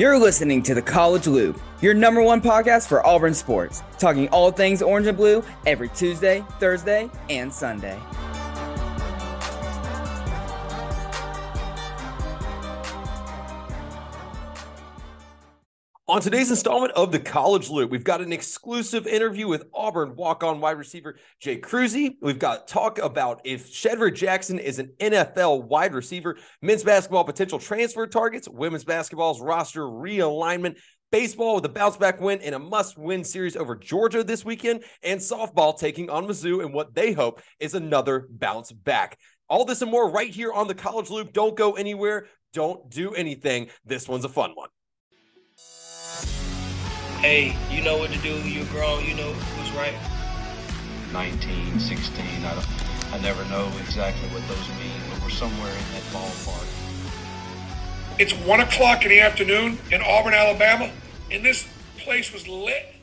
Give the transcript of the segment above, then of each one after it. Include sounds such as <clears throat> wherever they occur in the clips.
You're listening to the College Loop, your number one podcast for Auburn sports, talking all things orange and blue every Tuesday, Thursday, and Sunday. On today's installment of the College Loop, we've got an exclusive interview with Auburn walk-on wide receiver Jake Kruse. We've got talk about if Shedrick Jackson is an NFL wide receiver, men's basketball potential transfer targets, women's basketball's roster realignment, baseball with a bounce back win in a must win series over Georgia this weekend, and softball taking on Mizzou and what they hope is another bounce back. All this and more right here on the College Loop. Don't go anywhere. Don't do anything. This one's a fun one hey, you know what to do. You're grown. You know what's right. 19, 16. I, don't, I never know exactly what those mean, but we're somewhere in that ballpark. It's 1 o'clock in the afternoon in Auburn, Alabama, and this place was lit.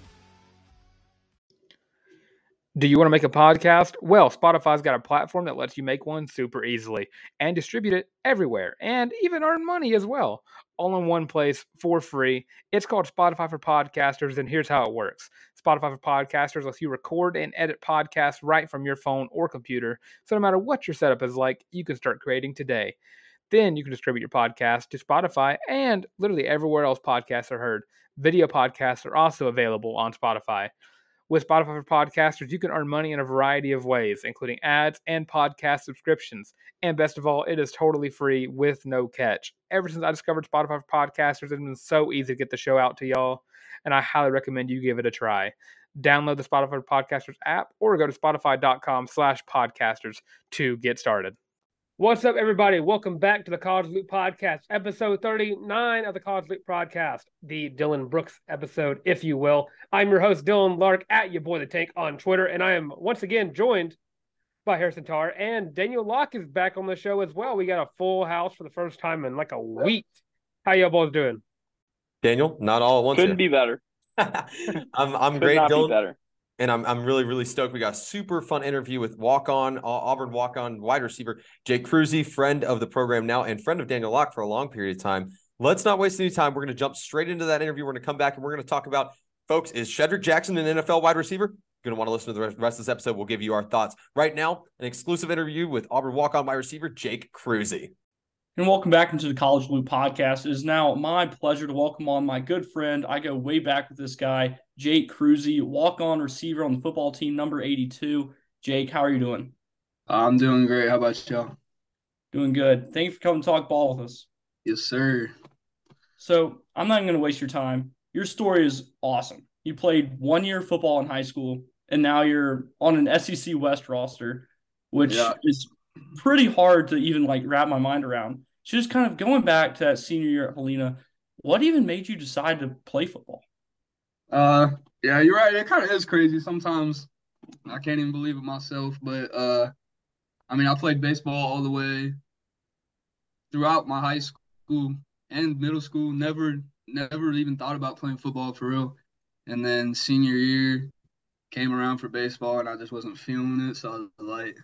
Do you want to make a podcast? Well, Spotify's got a platform that lets you make one super easily and distribute it everywhere and even earn money as well, all in one place for free. It's called Spotify for Podcasters, and here's how it works Spotify for Podcasters lets you record and edit podcasts right from your phone or computer. So no matter what your setup is like, you can start creating today. Then you can distribute your podcast to Spotify and literally everywhere else podcasts are heard. Video podcasts are also available on Spotify. With Spotify for Podcasters, you can earn money in a variety of ways, including ads and podcast subscriptions. And best of all, it is totally free with no catch. Ever since I discovered Spotify for Podcasters, it's been so easy to get the show out to y'all, and I highly recommend you give it a try. Download the Spotify for Podcasters app or go to spotify.com slash podcasters to get started. What's up, everybody? Welcome back to the College Loop Podcast, episode 39 of the College Loop Podcast, the Dylan Brooks episode, if you will. I'm your host, Dylan Larck, at your boy the tank on Twitter, and I am once again joined by Harrison Tarr, and Daniel Locke is back on the show as well. We got a full house for the first time in like a week. How y'all boys doing? Daniel, not all at once. Couldn't here. be better. <laughs> I'm I'm Could great, not Dylan. Be better and I'm I'm really really stoked. We got a super fun interview with walk on Auburn walk on wide receiver Jake Kruse, friend of the program now and friend of Daniel Locke for a long period of time. Let's not waste any time. We're going to jump straight into that interview. We're going to come back and we're going to talk about folks. Is Shedrick Jackson an NFL wide receiver? You're Going to want to listen to the rest of this episode. We'll give you our thoughts right now. An exclusive interview with Auburn walk on wide receiver Jake Kruse. And welcome back into the College Loop podcast. It is now my pleasure to welcome on my good friend. I go way back with this guy, Jake Kruse, walk on receiver on the football team, number 82. Jake, how are you doing? I'm doing great. How about y'all? Doing good. Thank you for coming to talk ball with us. Yes, sir. So I'm not going to waste your time. Your story is awesome. You played one year of football in high school, and now you're on an SEC West roster, which yeah. is pretty hard to even like wrap my mind around just kind of going back to that senior year at Helena, what even made you decide to play football? Uh, yeah, you're right. It kind of is crazy. Sometimes I can't even believe it myself. But uh, I mean, I played baseball all the way throughout my high school and middle school. Never, never even thought about playing football for real. And then senior year came around for baseball, and I just wasn't feeling it. So I was like,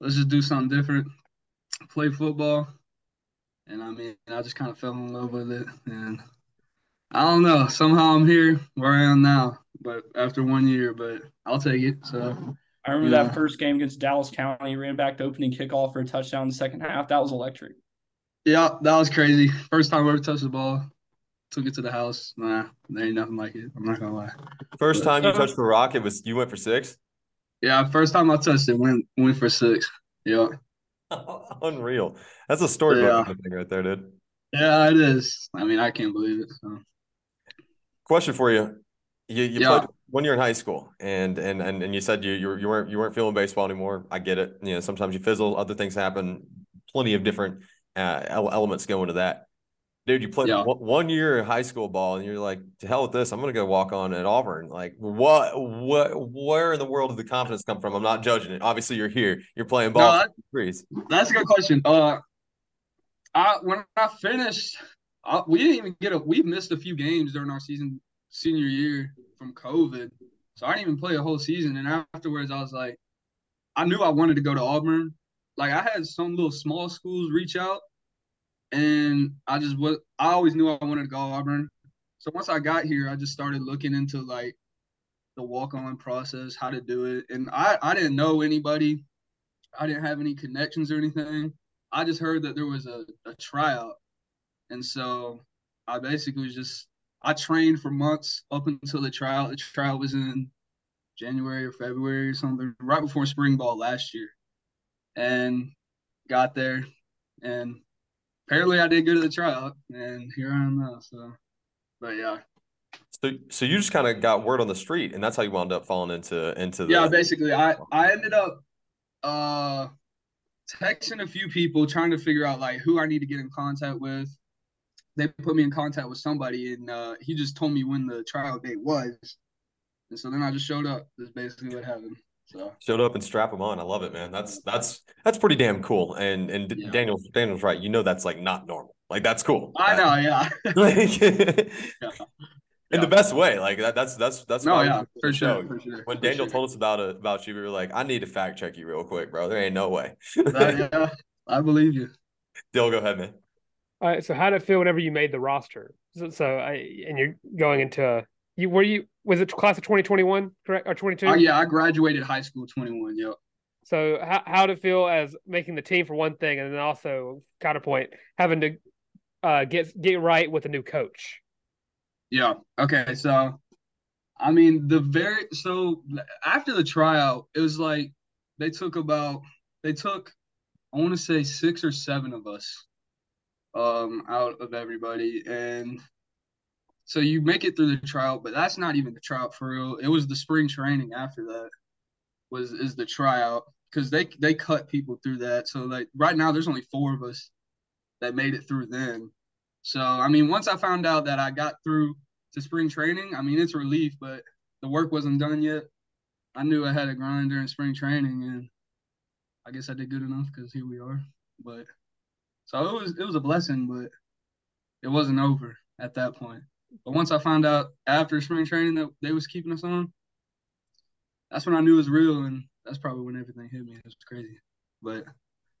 let's just do something different. Play football and I mean, I just kind of fell in love with it, and I don't know. Somehow I'm here where I am now, but after one year, but I'll take it. So I remember yeah. that first game against Dallas County. Ran back to opening kickoff for a touchdown in the second half. That was electric. Yeah, that was crazy. First time I ever touched the ball. Took it to the house. Nah, there ain't nothing like it. I'm not gonna lie. First time you touched the rock, it was you went for six. Yeah, first time I touched it, went went for six. Yeah. <laughs> Unreal. That's a storybook yeah. thing right there, dude. Yeah, it is. I mean, I can't believe it. So. Question for you: You you yeah. played one year in high school, and and and and you said you you, you weren't you weren't feeling baseball anymore. I get it. You know, sometimes you fizzle, other things happen. Plenty of different uh, elements go into that dude, you played yeah. one year high school ball, and you're like, to hell with this. I'm gonna go walk on at Auburn. Like, what, what, where in the world did the confidence come from? I'm not judging it. Obviously, you're here. You're playing ball. No, that, that's a good question. Uh, I when I finished, I, we didn't even get a. We missed a few games during our season senior year from COVID, so I didn't even play a whole season. And afterwards, I was like, I knew I wanted to go to Auburn. Like I had some little small schools reach out and I just was I always knew I wanted to go Auburn. So once I got here, I just started looking into like the walk on process, how to do it. And I, I didn't know anybody. I didn't have any connections or anything. I just heard that there was a, a tryout. And so I basically was just I trained for months up until the trial. The trial was in January or February or something, right before spring ball last year. And got there and apparently I did good at the tryout and here I am now. So but yeah. So, so you just kind of got word on the street, and that's how you wound up falling into into the. Yeah, basically, I I ended up uh texting a few people trying to figure out like who I need to get in contact with. They put me in contact with somebody, and uh, he just told me when the trial date was, and so then I just showed up. That's basically what happened. So showed up and strap them on. I love it, man. That's that's that's pretty damn cool. And and yeah. Daniel Daniel's right. You know that's like not normal. Like that's cool. I know, yeah. <laughs> <laughs> like, yeah. <laughs> In the best way, like that. That's that's that's. No, yeah, for sure, for sure. When for Daniel sure. told us about it about you, we were like, "I need to fact check you real quick, bro. There ain't no way." uh, yeah, I believe you. Dill, go ahead, man. All right. So, how did it feel whenever you made the roster? So, so I and you're going into you were you was it class of 2021 correct or 22? Oh yeah, I graduated high school 21. Yep. So how how did it feel as making the team for one thing, and then also counterpoint having to uh, get get right with a new coach. Yeah. Okay. So, I mean, the very so after the tryout, it was like they took about they took I want to say six or seven of us um out of everybody and so you make it through the tryout but that's not even the tryout for real it was the spring training after that was is the tryout because they they cut people through that so like right now there's only four of us that made it through then. So I mean, once I found out that I got through to spring training, I mean it's relief, but the work wasn't done yet. I knew I had a grind during spring training, and I guess I did good enough because here we are. But so it was it was a blessing, but it wasn't over at that point. But once I found out after spring training that they was keeping us on, that's when I knew it was real, and that's probably when everything hit me. It was crazy, but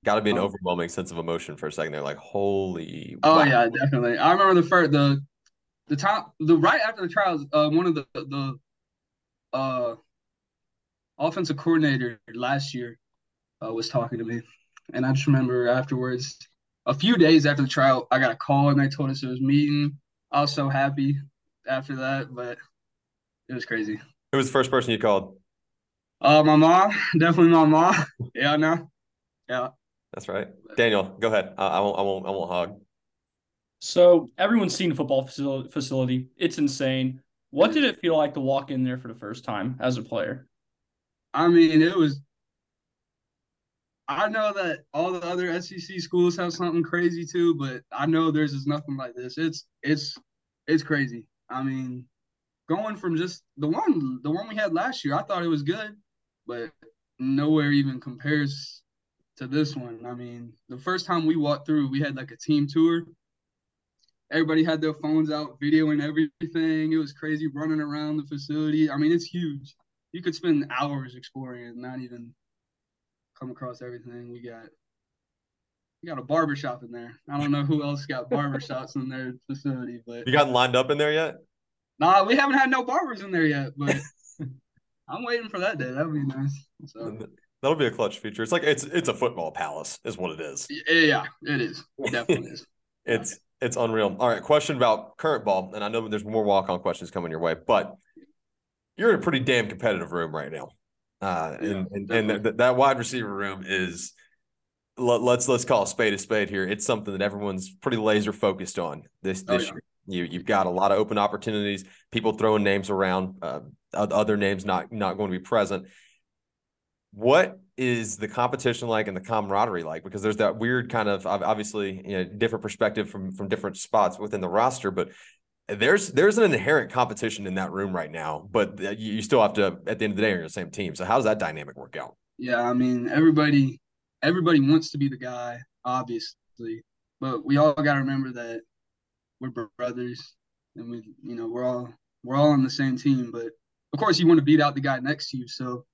Got to be an oh. overwhelming sense of emotion for a second. They're like, "Holy!" Oh wow. yeah, definitely. I remember the first the the time the right after the trials. Uh, one of the the uh offensive coordinator last year uh, was talking to me, and I just remember afterwards, a few days after the trial, I got a call and they told us it was meeting. I was so happy after that, but it was crazy. Who was the first person you called? Uh, my mom, definitely my mom. <laughs> yeah, no, yeah. That's right. Daniel, go ahead. I, I won't. I won't. I won't hog. So everyone's seen a football facility. It's insane. What did it feel like to walk in there for the first time as a player? I mean, it was. I know that all the other SEC schools have something crazy too, but I know there's just nothing like this. It's it's it's crazy. I mean, going from just the one the one we had last year, I thought it was good, but nowhere even compares to this one. I mean, the first time we walked through, we had like a team tour. Everybody had their phones out, videoing everything. It was crazy running around the facility. I mean, it's huge. You could spend hours exploring it and not even come across everything. We got we got a barber shop in there. I don't know who else got barber shops in their facility, but you got lined up in there yet? Nah, we haven't had no barbers in there yet, but <laughs> I'm waiting for that day. That would be nice. So That'll be a clutch feature. It's like it's it's a football palace, is what it is. Eh, yeah, it is. It definitely is. <laughs> it's it's unreal. All right, question about current ball, and I know there's more walk on questions coming your way, but you're in a pretty damn competitive room right now, uh, and and, and th- that wide receiver room is let, let's let's call a spade a spade here. It's something that everyone's pretty laser focused on this oh, this oh, yeah. year. You you've got a lot of open opportunities, people throwing names around, uh, other names not not going to be present what is the competition like and the camaraderie like because there's that weird kind of obviously you know different perspective from from different spots within the roster but there's there's an inherent competition in that room right now but you still have to at the end of the day you're the same team. So how does that dynamic work out? Yeah i mean everybody everybody wants to be the guy obviously but we all got to remember that we're brothers and we you know we're all we're all on the same team but of course you want to beat out the guy next to you so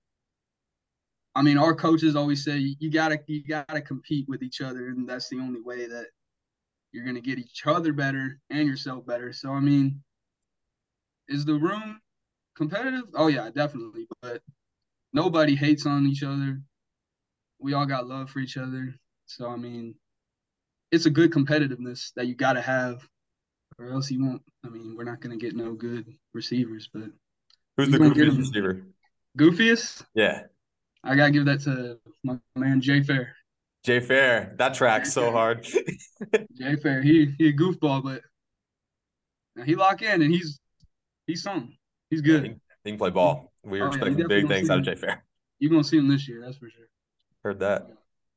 I mean, our coaches always say you gotta you gotta compete with each other, and that's the only way that you're gonna get each other better and yourself better. So I mean, is the room competitive? Oh yeah, definitely. But nobody hates on each other. We all got love for each other. So I mean, it's a good competitiveness that you got to have, or else you won't. I mean, we're not gonna get no good receivers. But who's the goofiest receiver? Goofiest? Yeah, I gotta give that to my man Jay Fair. Jay Fair, that tracks so hard. <laughs> Jay Fair, he he a goofball, but he lock in and he's he's something. He's good. Yeah, he, he, can play ball. We are oh, expecting yeah, big things out of Jay Fair. You're gonna see him this year, that's for sure. Heard that.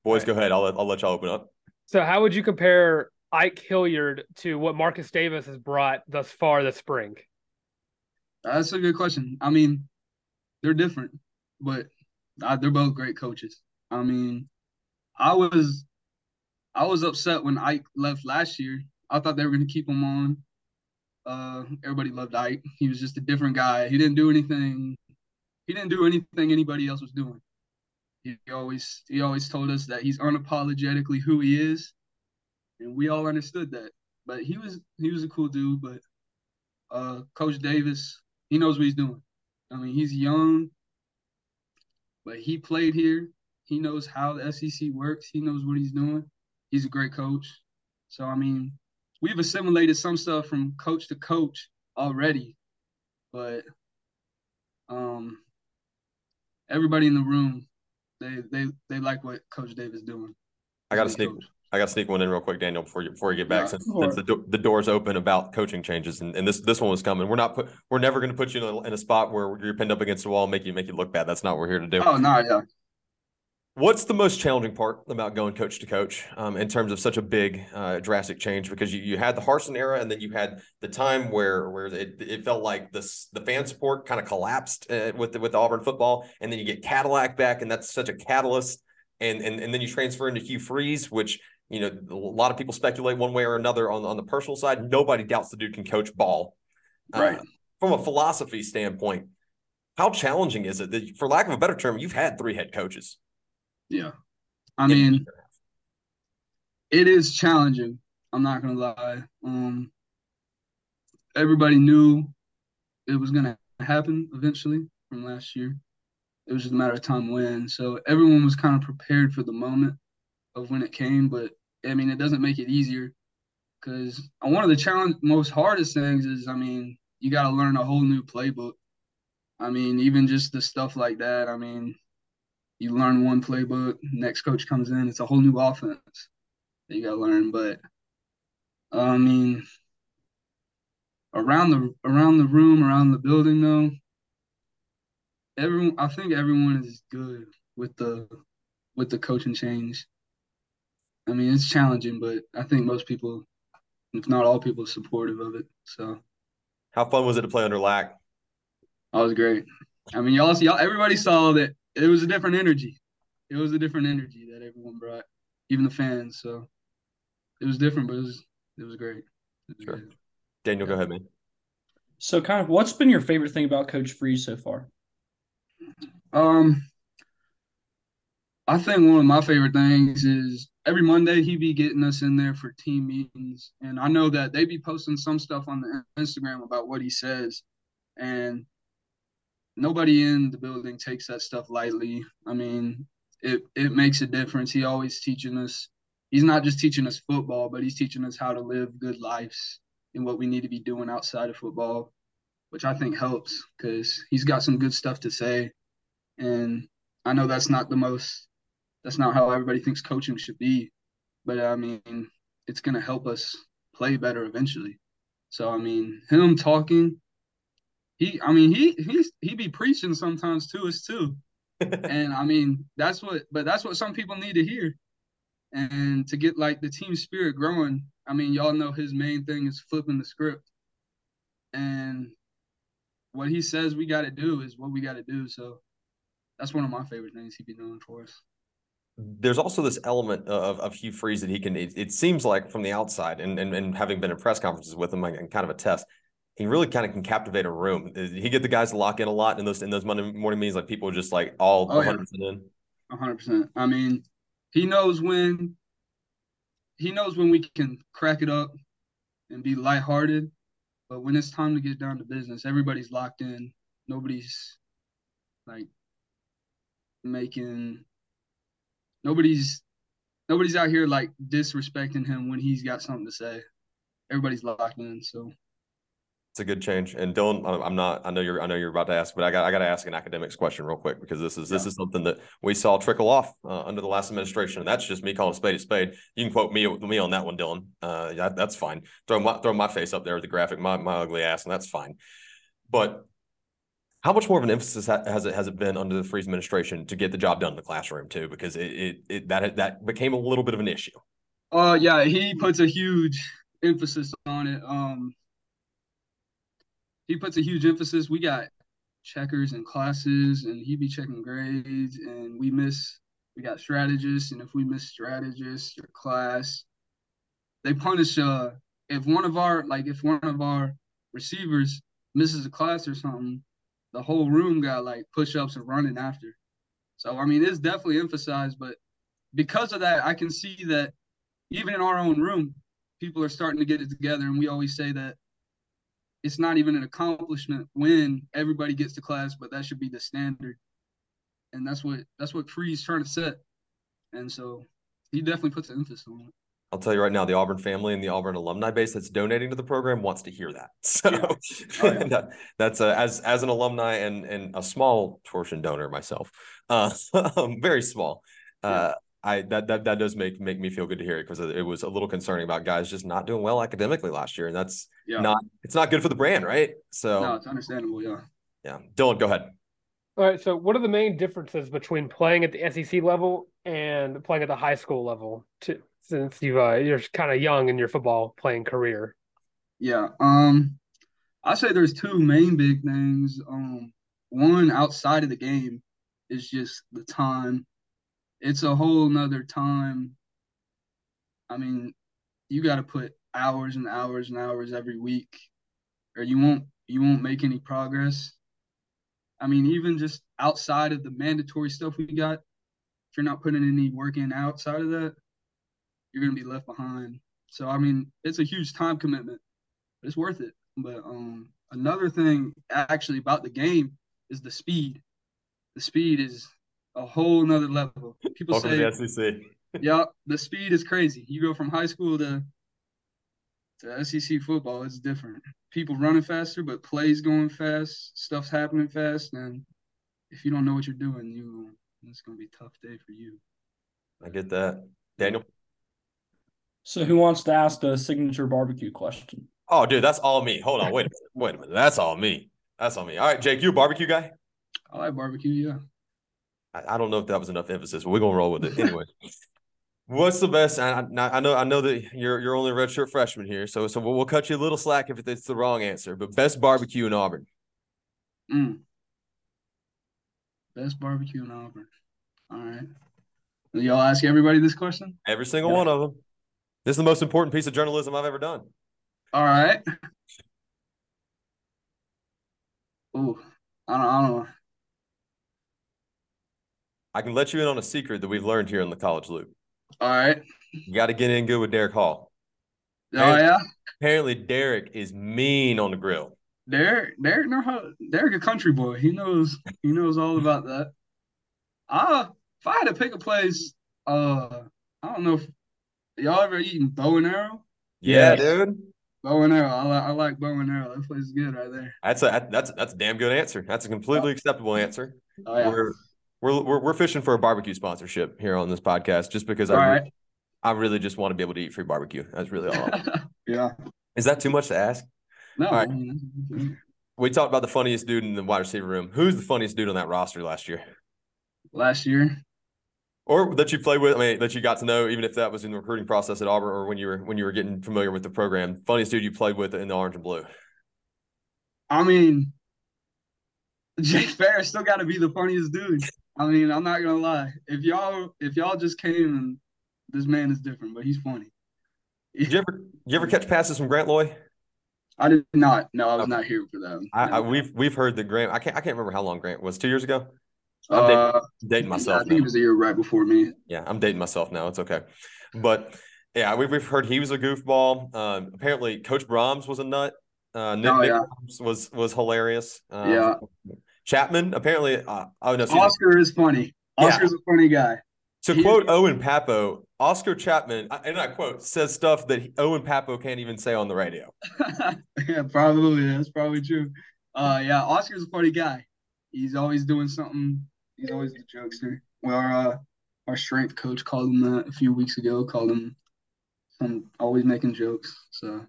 Boys, right. go ahead. I'll let, I'll let y'all open up. So, how would you compare Ike Hilliard to what Marcus Davis has brought thus far this spring? That's a good question. I mean, they're different, but uh, they're both great coaches. I mean, I was I was upset when Ike left last year. I thought they were going to keep him on. Uh, everybody loved Ike. He was just a different guy. He didn't do anything. He didn't do anything anybody else was doing. He always he always told us that he's unapologetically who he is, and we all understood that. But he was he was a cool dude. But uh, Coach Davis, he knows what he's doing. I mean, he's young, but he played here. He knows how the SEC works. He knows what he's doing. He's a great coach. So I mean, we've assimilated some stuff from coach to coach already, but um, everybody in the room, they they they like what Coach Davis doing. I got to sneak. Coach. I got to sneak one in real quick, Daniel, before you before you get back, yeah, since, since, the, do, the door's open about coaching changes, and, and this this one was coming. We're not put we're never going to put you in a, in a, spot where you're pinned up against the wall and make you make you look bad. That's not what we're here to do. Oh no, yeah. What's the most challenging part about going coach to coach um, in terms of such a big, uh, drastic change? Because you, you had the Harsin era, and then you had the time where where it, it felt like this the fan support kind of collapsed uh, with the, with Auburn football, and then you get Cadillac back, and that's such a catalyst. And, and and then you transfer into Hugh Freeze, which you know a lot of people speculate one way or another on on the personal side. Nobody doubts the dude can coach ball. Right. Uh, from a philosophy standpoint, how challenging is it that, for lack of a better term, you've had three head coaches? Yeah. I mean, it is challenging. I'm not gonna lie. Um, everybody knew it was gonna happen eventually from last year. It was just a matter of time when. So everyone was kind of prepared for the moment of when it came. But I mean, it doesn't make it easier because one of the challenge, most hardest things is, I mean, you got to learn a whole new playbook. I mean, even just the stuff like that. I mean, you learn one playbook, next coach comes in, it's a whole new offense that you got to learn. But I mean, around the around the room, around the building, though, everyone, I think everyone is good with the with the coaching change. I mean, it's challenging, but I think most people, if not all people, are supportive of it. So, how fun was it to play under Lack? That was great. I mean, y'all, y'all, everybody saw that it was a different energy. It was a different energy that everyone brought, even the fans. So it was different, but it was it was great. It was sure. Great. Daniel, go ahead, man. So, kind of, what's been your favorite thing about Coach Freeze so far? Um, I think one of my favorite things is every Monday he be getting us in there for team meetings, and I know that they be posting some stuff on the Instagram about what he says, and nobody in the building takes that stuff lightly. I mean, it it makes a difference. He always teaching us. He's not just teaching us football, but he's teaching us how to live good lives and what we need to be doing outside of football, which I think helps because he's got some good stuff to say. And I know that's not the most, that's not how everybody thinks coaching should be, but I mean, it's to help us play better eventually. So, I mean, him talking he I mean he he's he be preaching sometimes to us too. <laughs> and I mean that's what but that's what some people need to hear. And to get like the team spirit growing, I mean y'all know his main thing is flipping the script. And what he says we got to do is what we got to do. So that's one of my favorite things he'd be doing for us. There's also this element of, of Hugh Freeze that he can. It, it seems like from the outside, and, and and having been in press conferences with him, I can kind of attest he really kind of can captivate a room. He get the guys to lock in a lot in those in those Monday morning meetings. Like people are just like all 100 percent in. 100 percent. I mean, he knows when he knows when we can crack it up and be lighthearted, but when it's time to get down to business, everybody's locked in. Nobody's like making nobody's nobody's out here like disrespecting him when he's got something to say. Everybody's locked in, so it's a good change. And Dylan, I'm not. I know you're. I know you're about to ask, but I got. I got to ask an academics question real quick because this is this is something that we saw trickle off uh, under the last administration. And that's just me calling a spade a spade. You can quote me me on that one, Dylan. Uh, that, that's fine. Throw my throw my face up there with the graphic, my my ugly ass, and that's fine. But how much more of an emphasis has it has it been under the Freeze administration to get the job done in the classroom too? Because it it, it that that became a little bit of an issue. Uh, yeah, he puts a huge emphasis on it. Um he puts a huge emphasis. We got checkers and classes, and he be checking grades, and we miss. We got strategists, and if we miss strategists or class, they punish. Uh, if one of our like if one of our receivers misses a class or something, the whole room got like push ups and running after. So I mean, it's definitely emphasized, but because of that, I can see that even in our own room, people are starting to get it together, and we always say that it's not even an accomplishment when everybody gets to class, but that should be the standard. And that's what that's what Free's trying to set. And so he definitely puts an emphasis on it. I'll tell you right now, the Auburn family and the Auburn alumni base that's donating to the program wants to hear that. <laughs> So yeah. Oh, yeah. <laughs> that, that's a, as as an alumni and and a small portion donor myself, uh, <laughs> very small. Uh, I that that that does make make me feel good to hear it because it was a little concerning about guys just not doing well academically last year, and that's yeah. not it's not good for the brand, right? So no, it's understandable. Yeah. Yeah, Dylan, go ahead. All right. So, what are the main differences between playing at the SEC level and playing at the high school level? To, since you uh, you're kind of young in your football playing career. Yeah. Um, I say there's two main big things. Um, one outside of the game is just the time it's a whole nother time. I mean, you got to put hours and hours and hours every week, or you won't you won't make any progress. I mean, even just outside of the mandatory stuff we got, if you're not putting any work in outside of that, you're gonna be left behind. So I mean, it's a huge time commitment, but it's worth it. But um, another thing actually about the game is the speed. The speed is a whole nother level. People Welcome say the SEC. yeah, the speed is crazy. You go from high school to to SEC football, it's different. People running faster, but plays going fast, stuff's happening fast, and if you don't know what you're doing, you it's gonna be a tough day for you. I get that, Daniel. So, who wants to ask the signature barbecue question? Oh, dude, that's all me. Hold on, wait a minute, wait a minute. That's all me. That's all me. All right, Jake, you a barbecue guy? I like barbecue, yeah. I, I don't know if that was enough emphasis, but we're gonna roll with it anyway. <laughs> What's the best? I, I, know I know that you're you're only a redshirt freshman here, so so we'll, we'll, cut you a little slack if it's the wrong answer. But best barbecue in Auburn. Mm. Best barbecue in Auburn. All right. Y'all ask everybody this question? Every single yeah. one of them. This is the most important piece of journalism I've ever done. All right. Ooh, I don't, I don't know. I can let you in on a secret that we've learned here in the college loop. All right. You got to get in good with Derick Hall. Oh yeah. Apparently, Derick is mean on the grill. Derick, Derick, know how Derick a country boy. He knows he knows all about that. Uh if I had to pick a place, uh, I don't know if y'all ever eaten bow and arrow. Yeah, dude. Bow and arrow. I like I like bow and arrow. That place is good right there. That's a that's that's a damn good answer. That's a completely acceptable answer. Oh, yeah. We're we're, we're we're fishing for a barbecue sponsorship here on this podcast, just because I really, I really just want to be able to eat free barbecue. That's really all. <laughs> yeah. Is that too much to ask? No. All right. We talked about the funniest dude in the wide receiver room. Who's the funniest dude on that roster last year? Last year. Or that you played with, I mean, that you got to know, even if that was in the recruiting process at Auburn or when you were when you were getting familiar with the program. Funniest dude you played with in the orange and blue. I mean, Jake Ferris still got to be the funniest dude. I mean, I'm not gonna lie. If y'all if y'all just came and this man is different, but he's funny. Did you ever you ever catch passes from Grant Loy? I did not. No, I was okay. not here for that. I, I, we've we've heard the Grant. I can't I can't remember how long Grant was. Two years ago. I'm dating, uh, dating myself. I think now. it was a year right before me. Yeah, I'm dating myself now. It's okay, but Yeah, we've, we've heard he was a goofball. Um, apparently, Coach Brahms was a nut. Uh, Nick, Oh, yeah. Brahms was was hilarious. Um, Yeah. Chapman apparently. Uh, oh no, me. Oscar is funny. Yeah. Oscar's a funny guy. To He- quote Owen Pappoe, Oscar Chapman, and I quote, says stuff that he- Owen Pappoe can't even say on the radio. <laughs> yeah, probably. That's probably true. Uh, yeah, Oscar's a funny guy. He's always doing something. He's always the jokester. Well, our, uh, our strength coach called him that a few weeks ago. Called him some always making jokes. So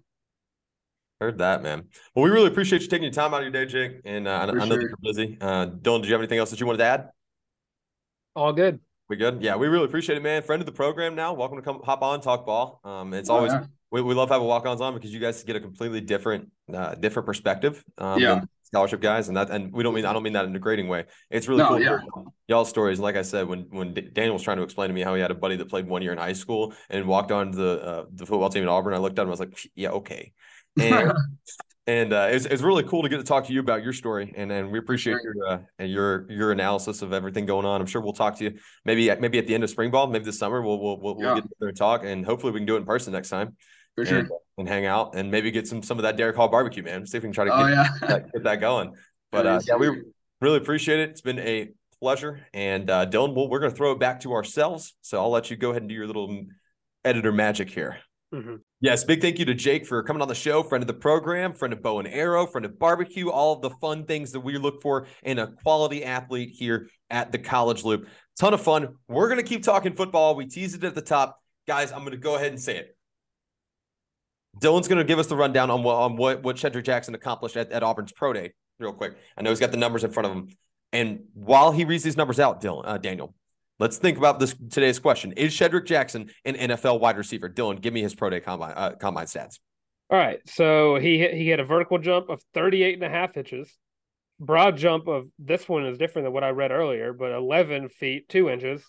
Heard that, man. Well, we really appreciate you taking your time out of your day, Jake. And uh, I, I know that you're busy. Uh, Dylan, did you have anything else that you wanted to add? All good. We good? Yeah, we really appreciate it, man. Friend of the program now. Welcome to come hop on, talk ball. Um, it's Oh, always yeah. we, we love having walk-ons on because you guys get a completely different uh different perspective um Yeah. scholarship guys and that and we don't mean I don't mean that in a grading way. It's really No, cool yeah. y'all's stories. Like I said, when when D- Daniel was trying to explain to me how he had a buddy that played one year in high school and walked on the uh, the football team at Auburn, I looked at him, I was like, yeah, okay. And <laughs> and uh, it's, it's really cool to get to talk to you about your story, and and we appreciate Great. your uh, and your your analysis of everything going on. I'm sure we'll talk to you maybe at, maybe at the end of spring ball, maybe this summer. We'll we'll we'll, we'll get together and talk, and hopefully we can do it in person next time for sure. and, and hang out and maybe get some some of that Derick Hall barbecue, man. See if we can try to Oh get, yeah. <laughs> that, get that going. But uh, yeah, we really appreciate it. It's been a pleasure, and uh, Dylan, we'll, we're going to throw it back to ourselves. So I'll let you go ahead and do your little mm, editor magic here. Mhm. Yes, big thank you to Jake for coming on the show, friend of the program, friend of Bow and Arrow, friend of barbecue, all of the fun things that we look for in a quality athlete here at the College Loop. Ton of fun. We're going to keep talking football. We teased it at the top. Guys, I'm going to go ahead and say it. Dylan's going to give us the rundown on what on what, what Shedrick Jackson accomplished at, at Auburn's Pro Day, real quick. I know he's got the numbers in front of him. And while he reads these numbers out, Dylan, uh, Daniel, let's think about this today's question. Is Shedrick Jackson an NFL wide receiver? Dylan, give me his Pro Day combine, uh, combine stats. All right. So he hit, he had a vertical jump of 38 and a half inches. Broad jump of this one is different than what I read earlier, but 11 feet, two inches.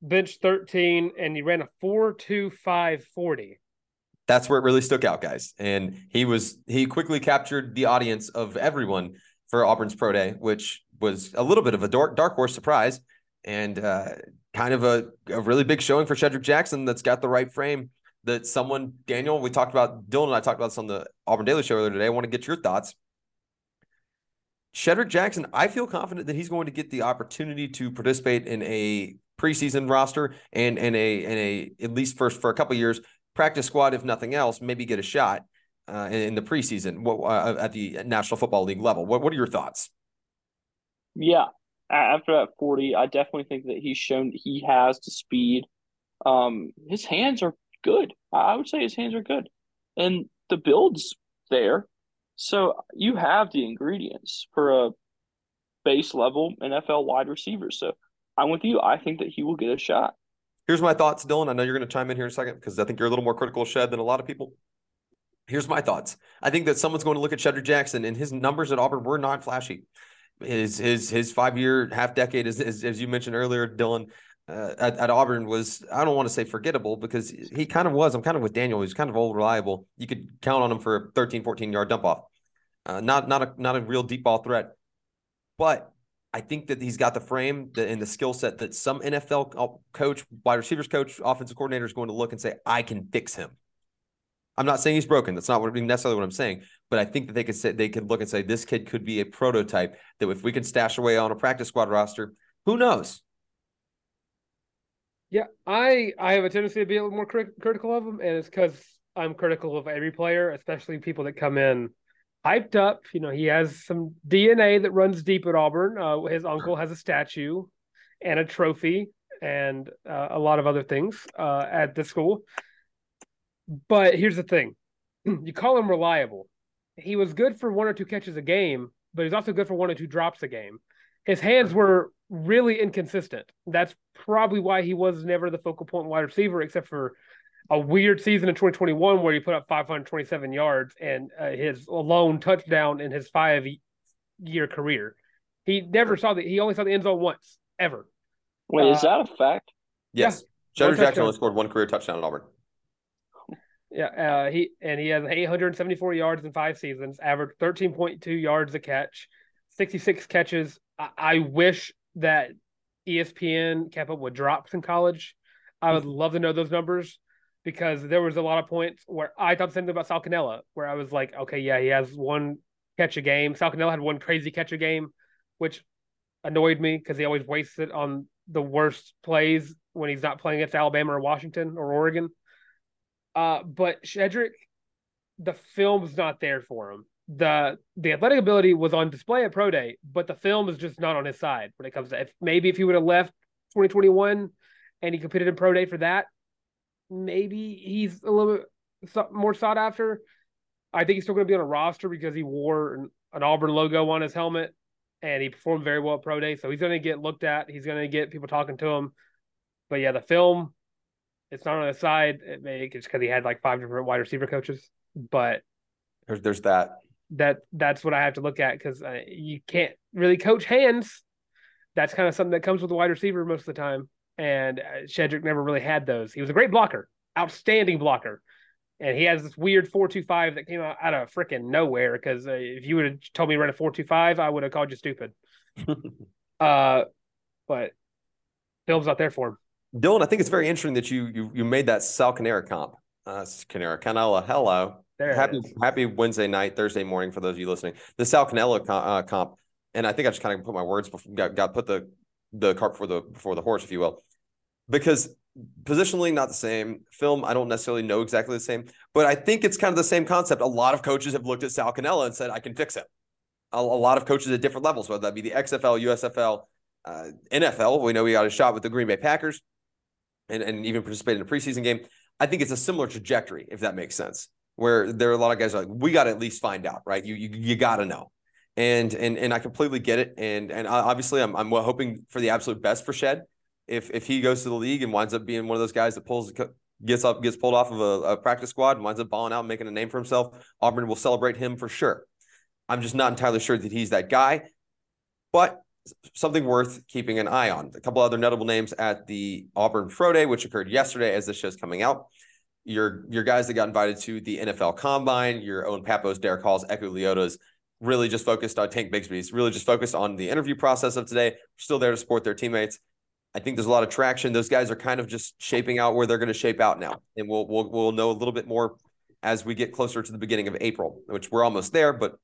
Bench 13, and he ran a 4.25 40. That's where it really stuck out, guys. And he was he quickly captured the audience of everyone for Auburn's Pro Day, which was a little bit of a dark dark horse surprise and uh, kind of a, a really big showing for Shedrick Jackson that's got the right frame. That someone, Daniel, we talked about, Dylan and I talked about this on the Auburn Daily Show earlier today. I want to get your thoughts. Shedrick Jackson, I feel confident that he's going to get the opportunity to participate in a preseason roster and and a and a at least first for a couple years practice squad, if nothing else, maybe get a shot uh, in, in the preseason what, uh, at the National Football League level. What What are your thoughts? Yeah, after that 40, I definitely think that he's shown he has the speed. Um, his hands are good. I would say his hands are good. And the build's there. So you have the ingredients for a base level NFL wide receiver. So I'm with you. I think that he will get a shot. Here's my thoughts, Dylan. I know you're going to chime in here in a second because I think you're a little more critical of Shed than a lot of people. Here's my thoughts. I think that someone's going to look at Shedrick Jackson and his numbers at Auburn were not flashy. His his his five year half decade, as, as as you mentioned earlier, Dylan, uh, at, at Auburn was I don't want to say forgettable because he kind of was. I'm kind of with Daniel. He's kind of old reliable. You could count on him for a 13, 14 yard dump off. Uh, not not a not a real deep ball threat, but I think that he's got the frame and the skill set that some NFL coach, wide receivers coach, offensive coordinator is going to look and say, I can fix him. I'm not saying he's broken. That's not what, necessarily what I'm saying. But I think that they could say they could look and say this kid could be a prototype that if we can stash away on a practice squad roster, who knows? Yeah, I I have a tendency to be a little more crit- critical of him, and it's because I'm critical of every player, especially people that come in hyped up. You know, he has some DNA that runs deep at Auburn. Uh, his uncle has a statue and a trophy and uh, a lot of other things uh, at the school. But here's the thing: <clears throat> you call him reliable. He was good for one or two catches a game, but he's also good for one or two drops a game. His hands were really inconsistent. That's probably why he was never the focal point wide receiver, except for a weird season in 2021 where he put up 527 yards and uh, his lone touchdown in his five year career. He never saw the, he only saw the end zone once, ever. Wait, is Uh, that a fact? Yes. Yeah. Shedrick Jackson only scored one career touchdown at Auburn. Yeah, uh, he and he has 874 yards in five seasons, averaged 13.2 yards a catch, 66 catches. I, I wish that ESPN kept up with drops in college. I would love to know those numbers because there was a lot of points where I thought the same thing about Sal Cannella, where I was like, okay, yeah, he has one catch a game. Sal Cannella had one crazy catch a game, which annoyed me because he always wastes it on the worst plays when he's not playing against Alabama or Washington or Oregon. Uh, but Shedrick, the film's not there for him. The the athletic ability was on display at Pro Day, but the film is just not on his side when it comes to if maybe if he would have left 2021 and he competed in Pro Day for that, maybe he's a little bit more sought after. I think he's still going to be on a roster because he wore an, an Auburn logo on his helmet and he performed very well at Pro Day. So he's going to get looked at. He's going to get people talking to him. But yeah, the film, it's not on his side. It may it's because he had like five different wide receiver coaches. But there's there's that. That that's what I have to look at because uh, you can't really coach hands. That's kind of something that comes with a wide receiver most of the time. And uh, Shedrick never really had those. He was a great blocker, outstanding blocker and he has this weird four two five that came out out of freaking nowhere. Because uh, if you would have told me to run a four two five, I would have called you stupid. <laughs> uh, but film's not there for him. Dylan, I think it's very interesting that you you you made that Sal Canera comp. Uh, Canera, Cannella, hello. There happy happy Wednesday night, Thursday morning for those of you listening. The Sal Cannella comp, uh, comp, and I think I just kind of put my words before, got got put the the cart before the before the horse, if you will, because positionally not the same. Film, I don't necessarily know exactly the same, but I think it's kind of the same concept. A lot of coaches have looked at Sal Cannella and said, I can fix it. A, a lot of coaches at different levels, whether that be the XFL, USFL, uh, NFL. We know we got a shot with the Green Bay Packers and, and even participate in a preseason game. I think it's a similar trajectory, if that makes sense, where there are a lot of guys like, we got to at least find out, right? You, you, you got to know. And, and, and I completely get it. And, and obviously I'm, I'm hoping for the absolute best for Shed if if he goes to the league and winds up being one of those guys that pulls gets up gets pulled off of a, a practice squad and winds up balling out and making a name for himself, Auburn will celebrate him for sure. I'm just not entirely sure that he's that guy, but something worth keeping an eye on. A couple other notable names at the Auburn Pro Day, which occurred yesterday as this show's coming out. Your your guys that got invited to the NFL Combine, your Owen Pappoes, Derick Halls, Eku Leotas, really just focused on Tank Bigsby's, really just focused on the interview process of today. We're Still there to support their teammates. I think there's a lot of traction. Those guys are kind of just shaping out where they're going to shape out now, and we'll we'll we'll know a little bit more as we get closer to the beginning of April, which we're almost there, but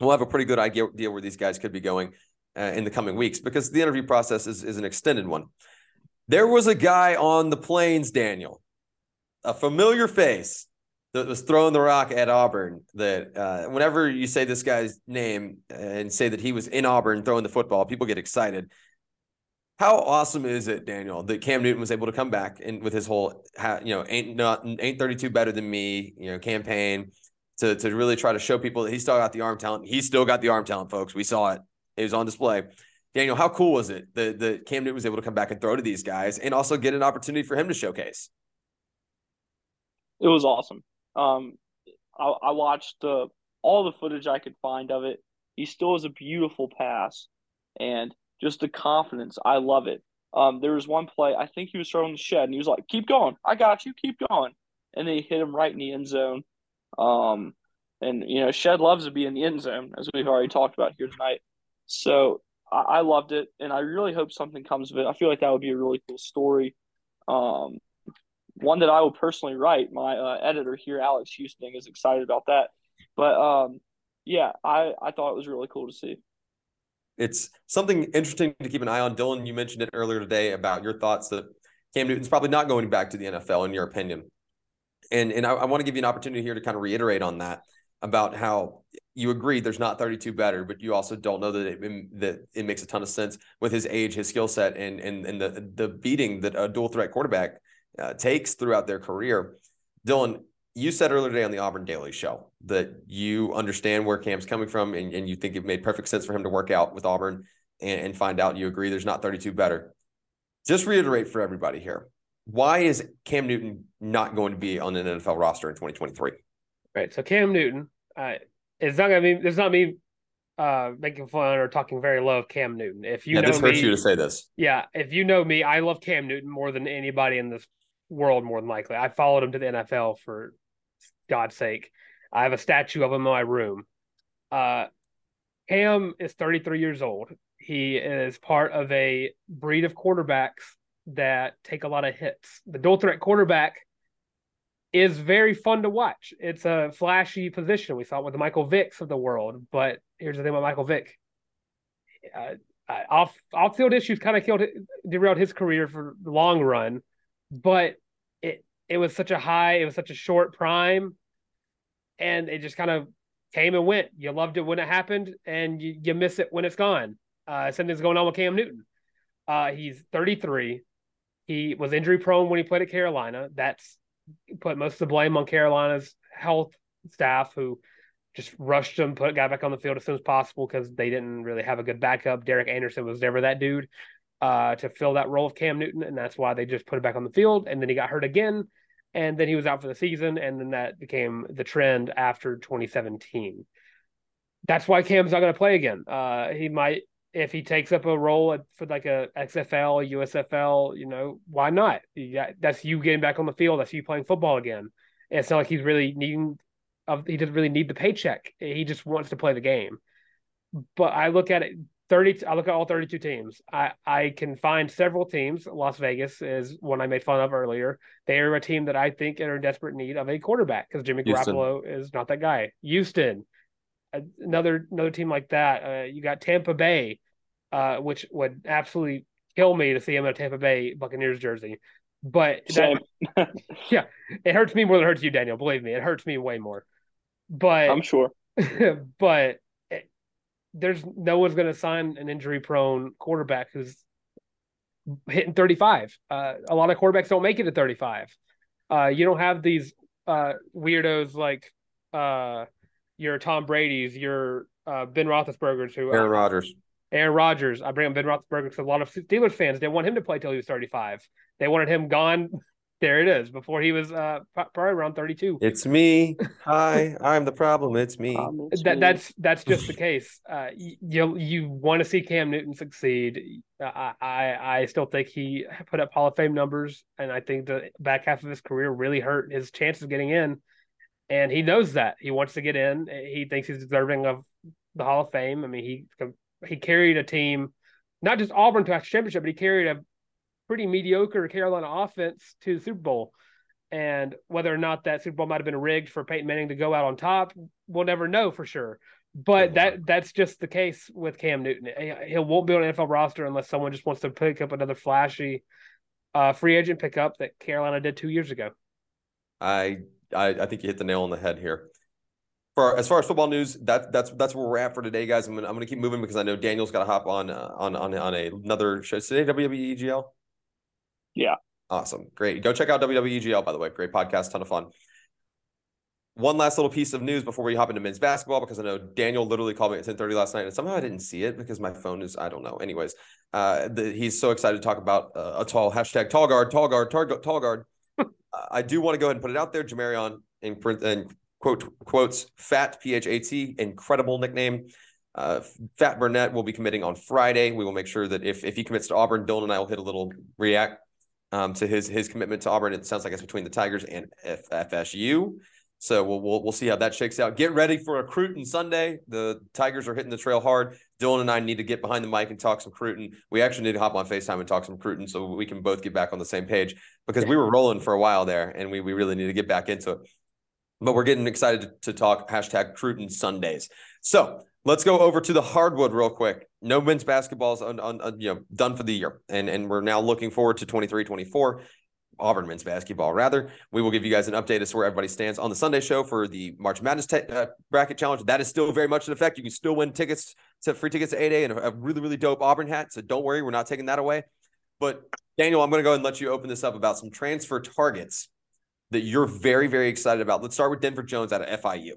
we'll have a pretty good idea where these guys could be going uh, in the coming weeks because the interview process is is an extended one. There was a guy on the plains, Daniel, a familiar face that was throwing the rock at Auburn. That uh, whenever you say this guy's name and say that he was in Auburn throwing the football, people get excited how awesome is it, Daniel, that Cam Newton was able to come back and with his whole, you know, ain't not ain't 32 better than me, you know, campaign to to really try to show people that he still got the arm talent. He still got the arm talent, folks. We saw it. It was on display. Daniel, how cool was it that, that Cam Newton was able to come back and throw to these guys and also get an opportunity for him to showcase? It was awesome. Um, I, I watched the all the footage I could find of it. He still has a beautiful pass, and just the confidence. I love it. Um, there was one play, I think he was throwing the shed, and he was like, "Keep going, I got you, keep going," and then he hit him right in the end zone. Um, and you know, Shed loves to be in the end zone, as we've already talked about here tonight. So I, I loved it, and I really hope something comes of it. I feel like that would be a really cool story. Um, one that I will personally write. My uh, editor here, Alex Houston, is excited about that. But um, yeah, I I thought it was really cool to see it's something interesting to keep an eye on. Dylan, you mentioned it earlier today about your thoughts that Cam Newton's probably not going back to the NFL, in your opinion. And and I, I want to give you an opportunity here to kind of reiterate on that about how you agree there's not 32 better, but you also don't know that it, that it makes a ton of sense with his age, his skill set, and and and the the beating that a dual threat quarterback uh, takes throughout their career. Dylan, you said earlier today on the Auburn Daily Show that you understand where Cam's coming from and, and you think it made perfect sense for him to work out with Auburn and, and find out you agree there's not 32 better. Just reiterate for everybody here why is Cam Newton not going to be on an NFL roster in 2023? Right. So Cam Newton, uh, it's not to be. It's not me uh, making fun or talking very low of Cam Newton. If you yeah, know this hurts me, you to say this. Yeah, if you know me, I love Cam Newton more than anybody in this world. More than likely, I followed him to the NFL for God's sake. I have a statue of him in my room. Uh, Cam is 33 years old. He is part of a breed of quarterbacks that take a lot of hits. The dual threat quarterback is very fun to watch. It's a flashy position. We saw it with the Michael Vicks of the world. But here's the thing about Michael Vick. Uh, off off field issues kind of killed derailed his career for the long run, but it it was such a high, it was such a short prime, and it just kind of came and went. You loved it when it happened, and you, you miss it when it's gone. Uh, something's going on with Cam Newton. Uh, he's 33. He was injury prone when he played at Carolina. That's put most of the blame on Carolina's health staff, who just rushed him, put guy back on the field as soon as possible because they didn't really have a good backup. Derek Anderson was never that dude uh, to fill that role of Cam Newton, and that's why they just put him back on the field. And then he got hurt again, and then he was out for the season, and then that became the trend after 2017. That's why Cam's not going to play again. Uh, he might if he takes up a role for like a XFL, USFL, you know, why not? Got, that's you getting back on the field. That's you playing football again. And it's not like he's really needing. He doesn't really need the paycheck. He just wants to play the game. But I look at it. 30 I look at all 32 teams. I I can find several teams. Las Vegas is one I made fun of earlier. They are a team that I think are in desperate need of a quarterback because Jimmy Houston. Garoppolo is not that guy. Houston, another another team like that. Uh, you got Tampa Bay uh, which would absolutely kill me to see him in a Tampa Bay Buccaneers jersey. But that, <laughs> yeah, it hurts me more than it hurts you, Daniel. Believe me, it hurts me way more. But I'm sure. <laughs> but it, there's no one's going to sign an injury-prone quarterback who's hitting 35. Uh, a lot of quarterbacks don't make it to 35. Uh, you don't have these uh, weirdos like uh, your Tom Brady's, your uh, Ben Roethlisberger's, who Aaron Rodgers. Aaron Rodgers. I bring up Ben Roethlisberger because a lot of Steelers fans didn't want him to play till he was 35. They wanted him gone. <laughs> There it is. Before he was uh, probably around 32. It's me. Hi, I'm the problem. It's me. Um, it's that me. that's that's just the <laughs> case. Uh, you you want to see Cam Newton succeed. I, I I still think he put up Hall of Fame numbers, and I think the back half of his career really hurt his chances of getting in. And he knows that he wants to get in. He thinks he's deserving of the Hall of Fame. I mean, he he carried a team, not just Auburn to a championship, but he carried a pretty mediocre Carolina offense to the Super Bowl. And whether or not that Super Bowl might have been rigged for Peyton Manning to go out on top, we'll never know for sure. But that that's just the case with Cam Newton. He won't be on an NFL roster unless someone just wants to pick up another flashy uh, free agent pickup that Carolina did two years ago. I, I I think you hit the nail on the head here for as far as football news, that that's that's where we're at for today, guys. I'm gonna I'm gonna keep moving because I know Daniel's got to hop on uh, on on on a, another show today. WWEGL. Yeah. Awesome. Great. Go check out WWEGL, by the way. Great podcast, ton of fun. One last little piece of news before we hop into men's basketball, because I know Daniel literally called me at 10:30 last night, and somehow I didn't see it because my phone is, I don't know. Anyways, uh, the, he's so excited to talk about uh, a tall hashtag tall guard, tall guard, tall, tall guard. <laughs> uh, I do want to go ahead and put it out there. Jamarion in print and quote quotes Fat P H A T incredible nickname. Uh, Fat Burnett will be committing on Friday. We will make sure that if if he commits to Auburn, Dylan and I will hit a little react um, to his his commitment to Auburn. It sounds like it's between the Tigers and F- FSU. So we'll, we'll we'll see how that shakes out. Get ready for a Cruton Sunday. The Tigers are hitting the trail hard. Dylan and I need to get behind the mic and talk some Cruton. We actually need to hop on Facetime and talk some Cruton so we can both get back on the same page because we were rolling for a while there and we we really need to get back into it but we're getting excited to, talk hashtag Cruton Sundays. So let's go over to the hardwood real quick. No men's basketball is un, un, un, you know done for the year, and and we're now looking forward to 23, 24. Auburn men's basketball. Rather, we will give you guys an update as to where everybody stands on the Sunday show for the March Madness te- uh, bracket challenge. That is still very much in effect. You can still win tickets to free tickets to 8A and a, a really really dope Auburn hat. So don't worry, we're not taking that away. But Daniel, I'm going to go and let you open this up about some transfer targets that you're very, very excited about? Let's start with Denver Jones out of FIU.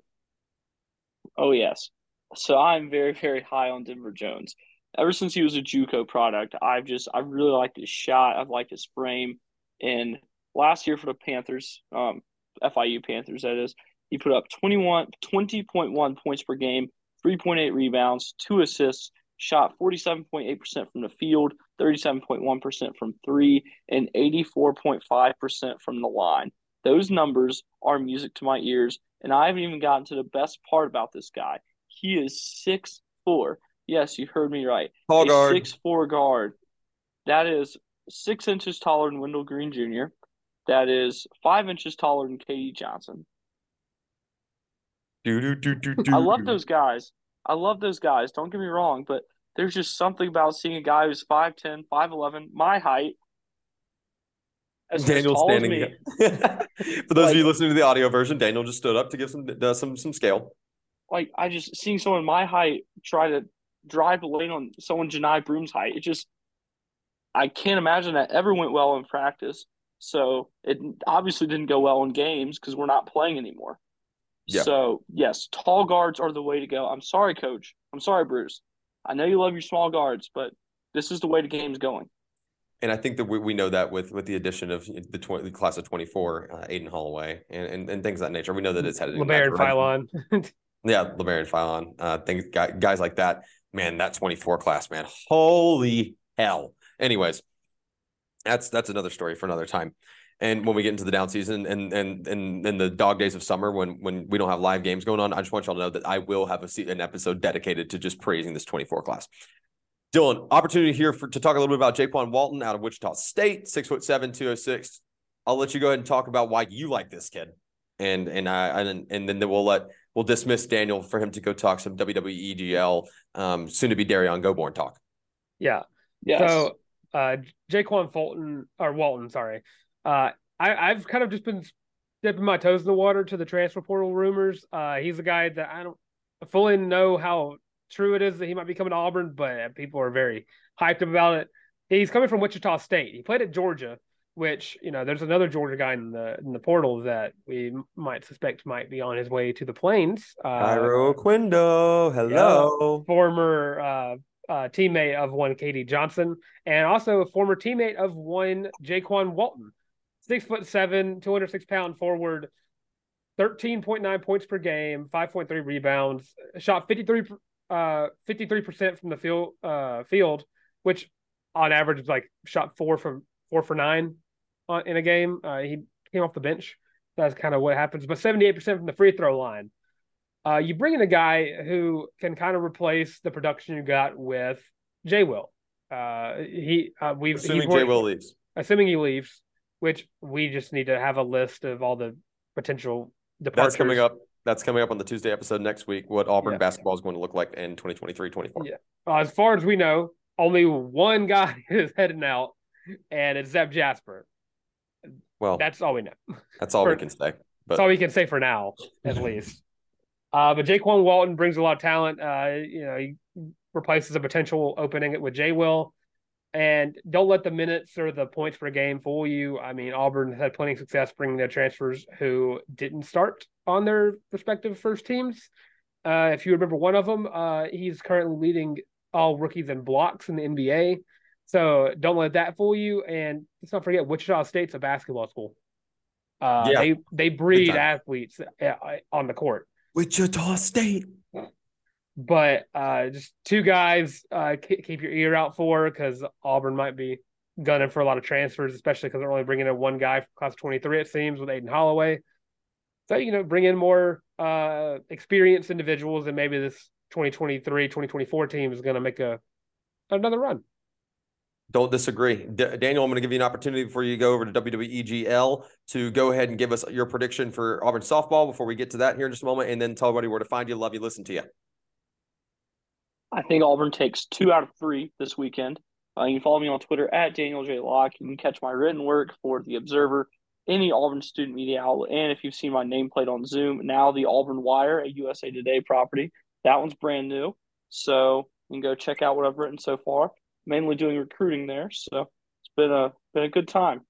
Oh, yes. So I'm very, very high on Denver Jones. Ever since he was a Juco product, I've just, I really liked his shot. I've liked his frame. And last year for the Panthers, um, FIU Panthers, that is, he put up 21, 20.1 points per game, 3.8 rebounds, two assists, shot 47.8% from the field, 37.1% from three, and 84.5% from the line. Those numbers are music to my ears. And I haven't even gotten to the best part about this guy. He is six four. Yes, you heard me right. Tall guard. Six four guard. That is six inches taller than Wendell Green Jr. that is five inches taller than KD Johnson. Do, do, do, do, do. I love those guys. I love those guys. Don't get me wrong, but there's just something about seeing a guy who's 5'10, 5'11, my height. As, Daniel standing. <laughs> For those of you listening to the audio version, Daniel just stood up to give some uh, some some scale. Like I just seeing someone my height try to drive the lane on someone Johni Broome's height. It just I can't imagine that ever went well in practice. So it obviously didn't go well in games because we're not playing anymore. Yeah. So yes, tall guards are the way to go. I'm sorry, coach. I'm sorry, Bruce. I know you love your small guards, but this is the way the game's going. And I think that we, we know that with with the addition of the, 20, the class of 24, uh, Aden Holloway, and, and, and things of that nature, we know that it's headed LeBaron. Phylon. <laughs> Yeah, Labaron Philon, uh, things guy, guys like that. Man, that 24 class, man, holy hell. Anyways, that's that's another story for another time. And when we get into the down season and and and and the dog days of summer, when when we don't have live games going on, I just want y'all to know that I will have a se- an episode dedicated to just praising this 24 class. Dylan, opportunity here for to talk a little bit about Jaykwon Walton out of Wichita State, six foot seven, 206. I'll let you go ahead and talk about why you like this kid. And and I and, and then we'll let we'll dismiss Daniel for him to go talk some WWE EGL, um, soon to be Darion Goborn talk. Yeah. yeah. So uh Jaykwon Fulton or Walton, sorry. Uh I, I've kind of just been dipping my toes in the water to the transfer portal rumors. Uh he's a guy that I don't fully know how true it is that he might be coming to Auburn, but people are very hyped about it. He's coming from Wichita State. He played at Georgia, which, you know, there's another Georgia guy in the in the portal that we might suspect might be on his way to the plains. Uh Kario Oquendo, hello. former uh, uh, teammate of one KD Johnson, and also a former teammate of one Jaykwon Walton. Six foot seven, 206 pound forward, 13.9 points per game, 5.3 rebounds, shot 53 uh 53% from the field uh field, which on average is like shot four from four for nine on, in a game. Uh, he came off the bench. That's kind of what happens. But 78% from the free throw line. Uh, you bring in a guy who can kind of replace the production you got with Jay Will. Uh, he uh, we've Assuming Jay Will leaves. assuming he leaves, which we just need to have a list of all the potential departures. That's coming up. That's coming up on the Tuesday episode next week. What Auburn Yeah. basketball is going to look like in 2023-24. Yeah. Uh, as far as we know, only one guy <laughs> is heading out, and it's Zep Jasper. Well, That's all we know. that's all we can say. But That's all we can say for now, at <laughs> least. Uh, but Jaykwon Walton brings a lot of talent. Uh, you know, he replaces a potential opening with Jay Will. And don't let the minutes or the points per game fool you. I mean, Auburn has had plenty of success bringing their transfers who didn't start on their respective first teams. Uh, if you remember one of them, uh, he's currently leading all rookies in blocks in the NBA. So don't let that fool you. And let's not forget, Wichita State's a basketball school. Uh, Yeah. They they breed athletes uh, on the court. Wichita State. But uh, just two guys, uh, keep your ear out for because Auburn might be gunning for a lot of transfers, especially because they're only bringing in one guy from class twenty three. It seems with Aden Holloway. So you know, bring in more uh, experienced individuals, and maybe this 2023, 2024 team is going to make a another run. Don't disagree. D- Daniel, I'm going to give you an opportunity before you go over to WWEGL to go ahead and give us your prediction for Auburn softball before we get to that here in just a moment, and then tell everybody where to find you, love you, listen to you. I think Auburn takes two out of three this weekend. Uh, you can follow me on Twitter at Daniel J. Locke. You can catch my written work for The Observer, any Auburn student media outlet, and if you've seen my nameplate on Zoom, now the Auburn Wire, a USA Today property. That one's brand new. So you can go check out what I've written so far. Mainly doing recruiting there. So it's been a been a good time.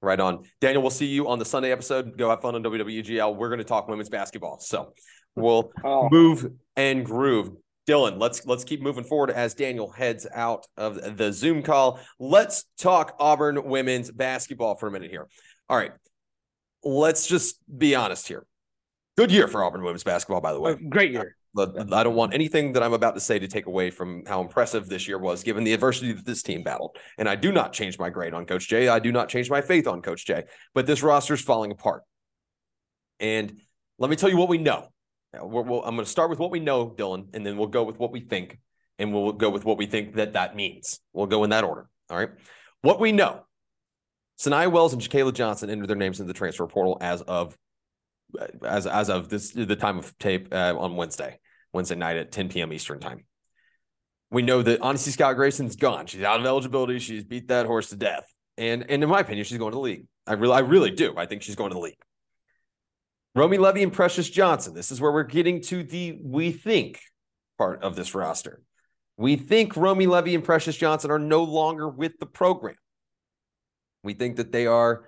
Right on. Daniel, we'll see you on the Sunday episode. Go have fun on WWEGL. We're going to talk women's basketball. So we'll Oh. move and groove. Dylan, let's let's keep moving forward as Daniel heads out of the Zoom call. Let's talk Auburn women's basketball for a minute here. All right. Let's just be honest here. Good year for Auburn women's basketball, by the way. Oh, great year. I don't want anything that I'm about to say to take away from how impressive this year was, given the adversity that this team battled. And I do not change my grade on Coach Jay. I do not change my faith on Coach Jay. But this roster is falling apart. And let me tell you what we know. We're- we'll- I'm going to start with what we know, Dylan, and then we'll go with what we think, and we'll go with what we think that that means. We'll go in that order. All right. What we know Sanaya Wells and Jacayla Johnson entered their names in the transfer portal as of as as of this the time of tape uh, on Wednesday, Wednesday night at 10 p.m. Eastern time. We know that Honesty Scott Grayson's gone. She's out of eligibility. She's beat that horse to death. And and in my opinion, she's going to the league. I really I really do. I think she's going to the league. Romy Levy and Precious Johnson. This is where we're getting to the we think part of this roster. We think Romy Levy and Precious Johnson are no longer with the program. We think that they are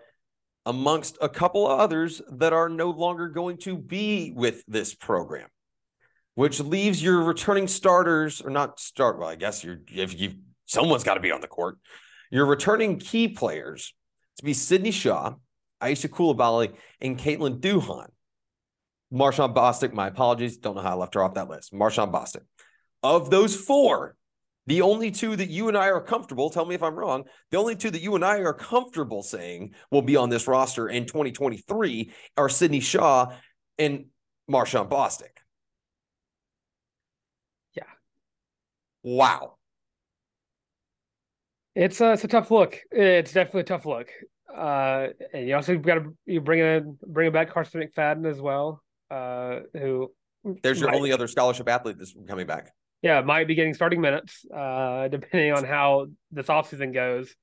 amongst a couple of others that are no longer going to be with this program, which leaves your returning starters or not start. Well, I guess you're if you someone's got to be on the court. Your returning key players to be Sydney Shaw, Aicha Coulibaly, and Caitlin Duhan. Marshawn Bostic, my apologies. Don't know how I left her off that list. Marshawn Bostic. Of those four, the only two that you and I are comfortable, tell me if I'm wrong, the only two that you and I are comfortable saying will be on this roster in 2023 are Sydney Shaw and Marshawn Bostic. Yeah. Wow. It's a, it's a tough look. It's definitely a tough look. Uh, and you also got to you bring in bring back Carson McFadden as well. Uh, who there's your might, only other scholarship athlete that's coming back. Yeah, might be getting starting minutes, uh, depending on how this offseason goes.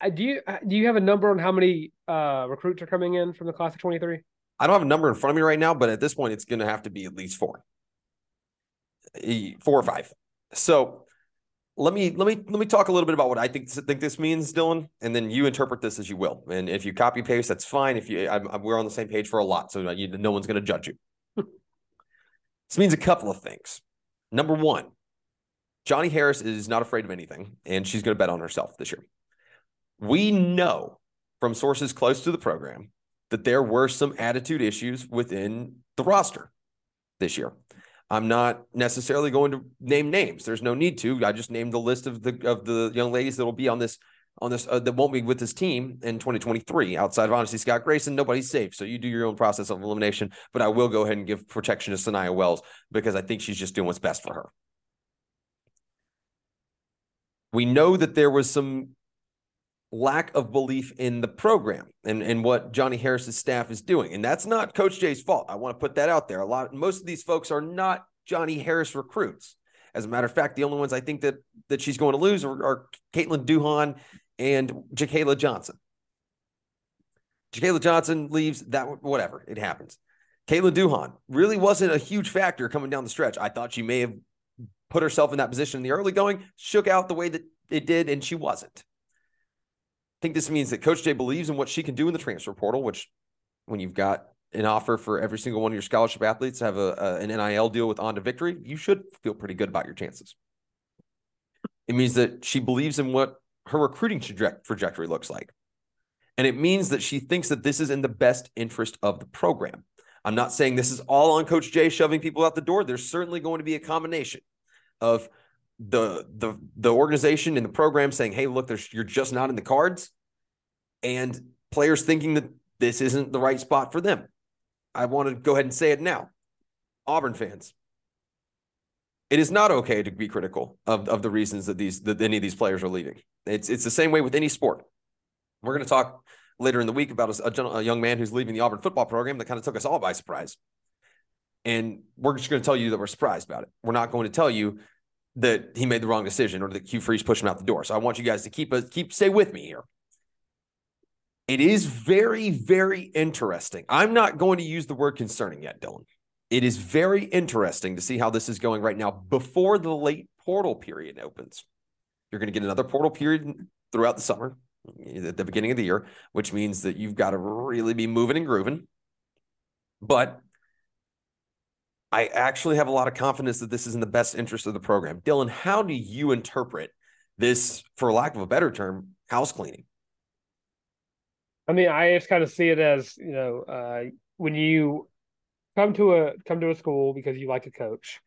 Uh, do you uh, do you have a number on how many uh, recruits are coming in from the class of twenty three? I don't have a number in front of me right now, but at this point, it's going to have to be at least four, four or five. So let me let me let me talk a little bit about what I think think this means, Dylan, and then you interpret this as you will. And if you copy paste, that's fine. If you, I'm, I'm, we're on the same page for a lot, so you, no one's going to judge you. <laughs> this means a couple of things. Number one, Johnnie Harris is not afraid of anything, and she's going to bet on herself this year. We know from sources close to the program that there were some attitude issues within the roster this year. I'm not necessarily going to name names. There's no need to. I just named the list of the of the young ladies that will be on this on this uh, that won't be with this team in 2023. Outside of Honesty Scott Grayson, nobody's safe. So you do your own process of elimination. But I will go ahead and give protection to Sanaya Wells because I think she's just doing what's best for her. We know that there was some lack of belief in the program and, and what Johnnie Harris's staff is doing. And that's not Coach Jay's fault. I want to put that out there. A lot most of these folks are not Johnnie Harris recruits. As a matter of fact, the only ones I think that that she's going to lose are, are Caitlin Duhan and Jacayla Johnson. Jacayla Johnson leaves that whatever it happens. Caitlin Duhan really wasn't a huge factor coming down the stretch. I thought she may have put herself in that position in the early going, shook out the way that it did, and she wasn't think this means that Coach J believes in what she can do in the transfer portal, which when you've got an offer for every single one of your scholarship athletes have a, a, an NIL deal with On to Victory, you should feel pretty good about your chances. It means that she believes in what her recruiting trajectory looks like. And it means that she thinks that this is in the best interest of the program. I'm not saying this is all on Coach J shoving people out the door. There's certainly going to be a combination of the the the organization and the program saying, "Hey, look, there's you're just not in the cards," and players thinking that this isn't the right spot for them. I want to go ahead and say it now, Auburn fans. It is not okay to be critical of, of the reasons that these that any of these players are leaving. It's it's the same way with any sport. We're going to talk later in the week about a, a young man who's leaving the Auburn football program that kind of took us all by surprise. And we're just going to tell you that we're surprised about it. We're not going to tell you that he made the wrong decision or that Hugh Freeze pushed him out the door. So I want you guys to keep a, keep stay with me here. It is very, very interesting. I'm not going to use the word concerning yet, Dylan. It is very interesting to see how this is going right now before the late portal period opens. You're going to get another portal period throughout the summer, at the beginning of the year, which means that you've got to really be moving and grooving. But I actually have a lot of confidence that this is in the best interest of the program. Dylan, how do you interpret this, for lack of a better term, house cleaning? I mean, I just kind of see it as you know, uh, when you come to a come to a school because you like a coach,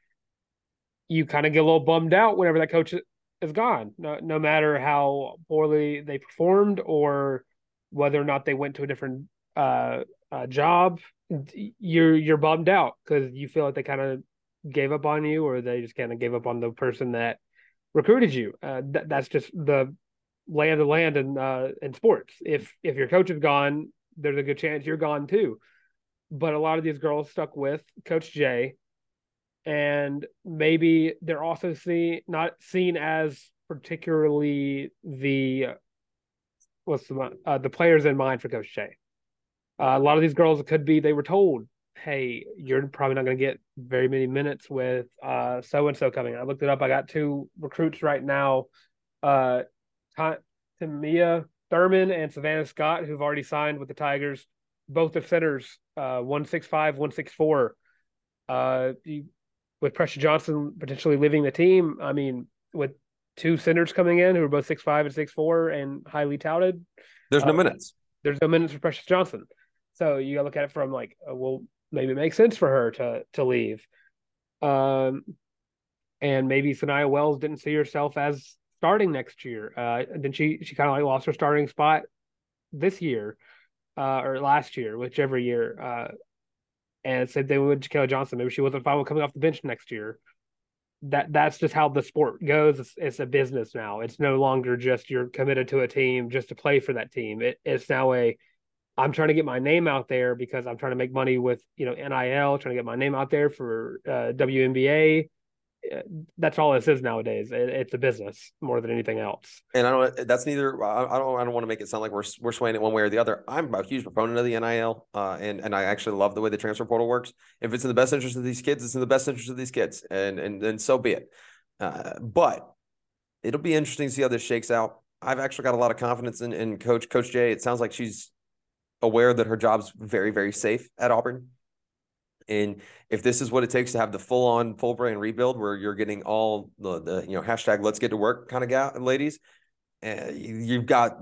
you kind of get a little bummed out whenever that coach is gone. No, no matter how poorly they performed or whether or not they went to a different uh, uh, job you're you're bummed out because you feel like they kind of gave up on you or they just kind of gave up on the person that recruited you. Uh, th- that's just the lay of the land in uh, in sports. If if your coach is gone, there's a good chance you're gone too. But a lot of these girls stuck with Coach Jay, and maybe they're also see not seen as particularly the what's the uh, the players in mind for Coach Jay. Uh, a lot of these girls could be they were told, "Hey, you're probably not going to get very many minutes with so and so coming." I looked it up. I got two recruits right now, uh, Tamia Thurman and Savannah Scott, who've already signed with the Tigers. Both the centers, uh, one six five, one six four. Uh, with Precious Johnson potentially leaving the team, I mean, with two centers coming in who are both six five and six four and highly touted. There's no uh, minutes. There's no minutes for Precious Johnson. So you look at it from like, uh, well, maybe it makes sense for her to to leave. Um, and maybe Saniya Wells didn't see herself as starting next year. Uh, then she she kind of like lost her starting spot this year, uh, or last year, whichever year. Uh, and said they would Jakaila Johnson. Maybe she wasn't fine with coming off the bench next year. That that's just how the sport goes. It's, it's a business now. It's no longer just you're committed to a team just to play for that team. It, it's now a I'm trying to get my name out there because I'm trying to make money with you know NIL, trying to get my name out there for uh, WNBA. Uh, that's all this is nowadays. It, it's a business more than anything else. And I don't. That's neither. I don't. I don't want to make it sound like we're we're swaying it one way or the other. I'm a huge proponent of the NIL, uh, and and I actually love the way the transfer portal works. If it's in the best interest of these kids, it's in the best interest of these kids, and and and so be it. Uh, but it'll be interesting to see how this shakes out. I've actually got a lot of confidence in, in Coach Coach Jay. It sounds like she's aware that her job's very very safe at Auburn. And if this is what it takes to have the full on full brand rebuild where you're getting all the, the you know hashtag let's get to work kind of guy, ladies, uh, you've got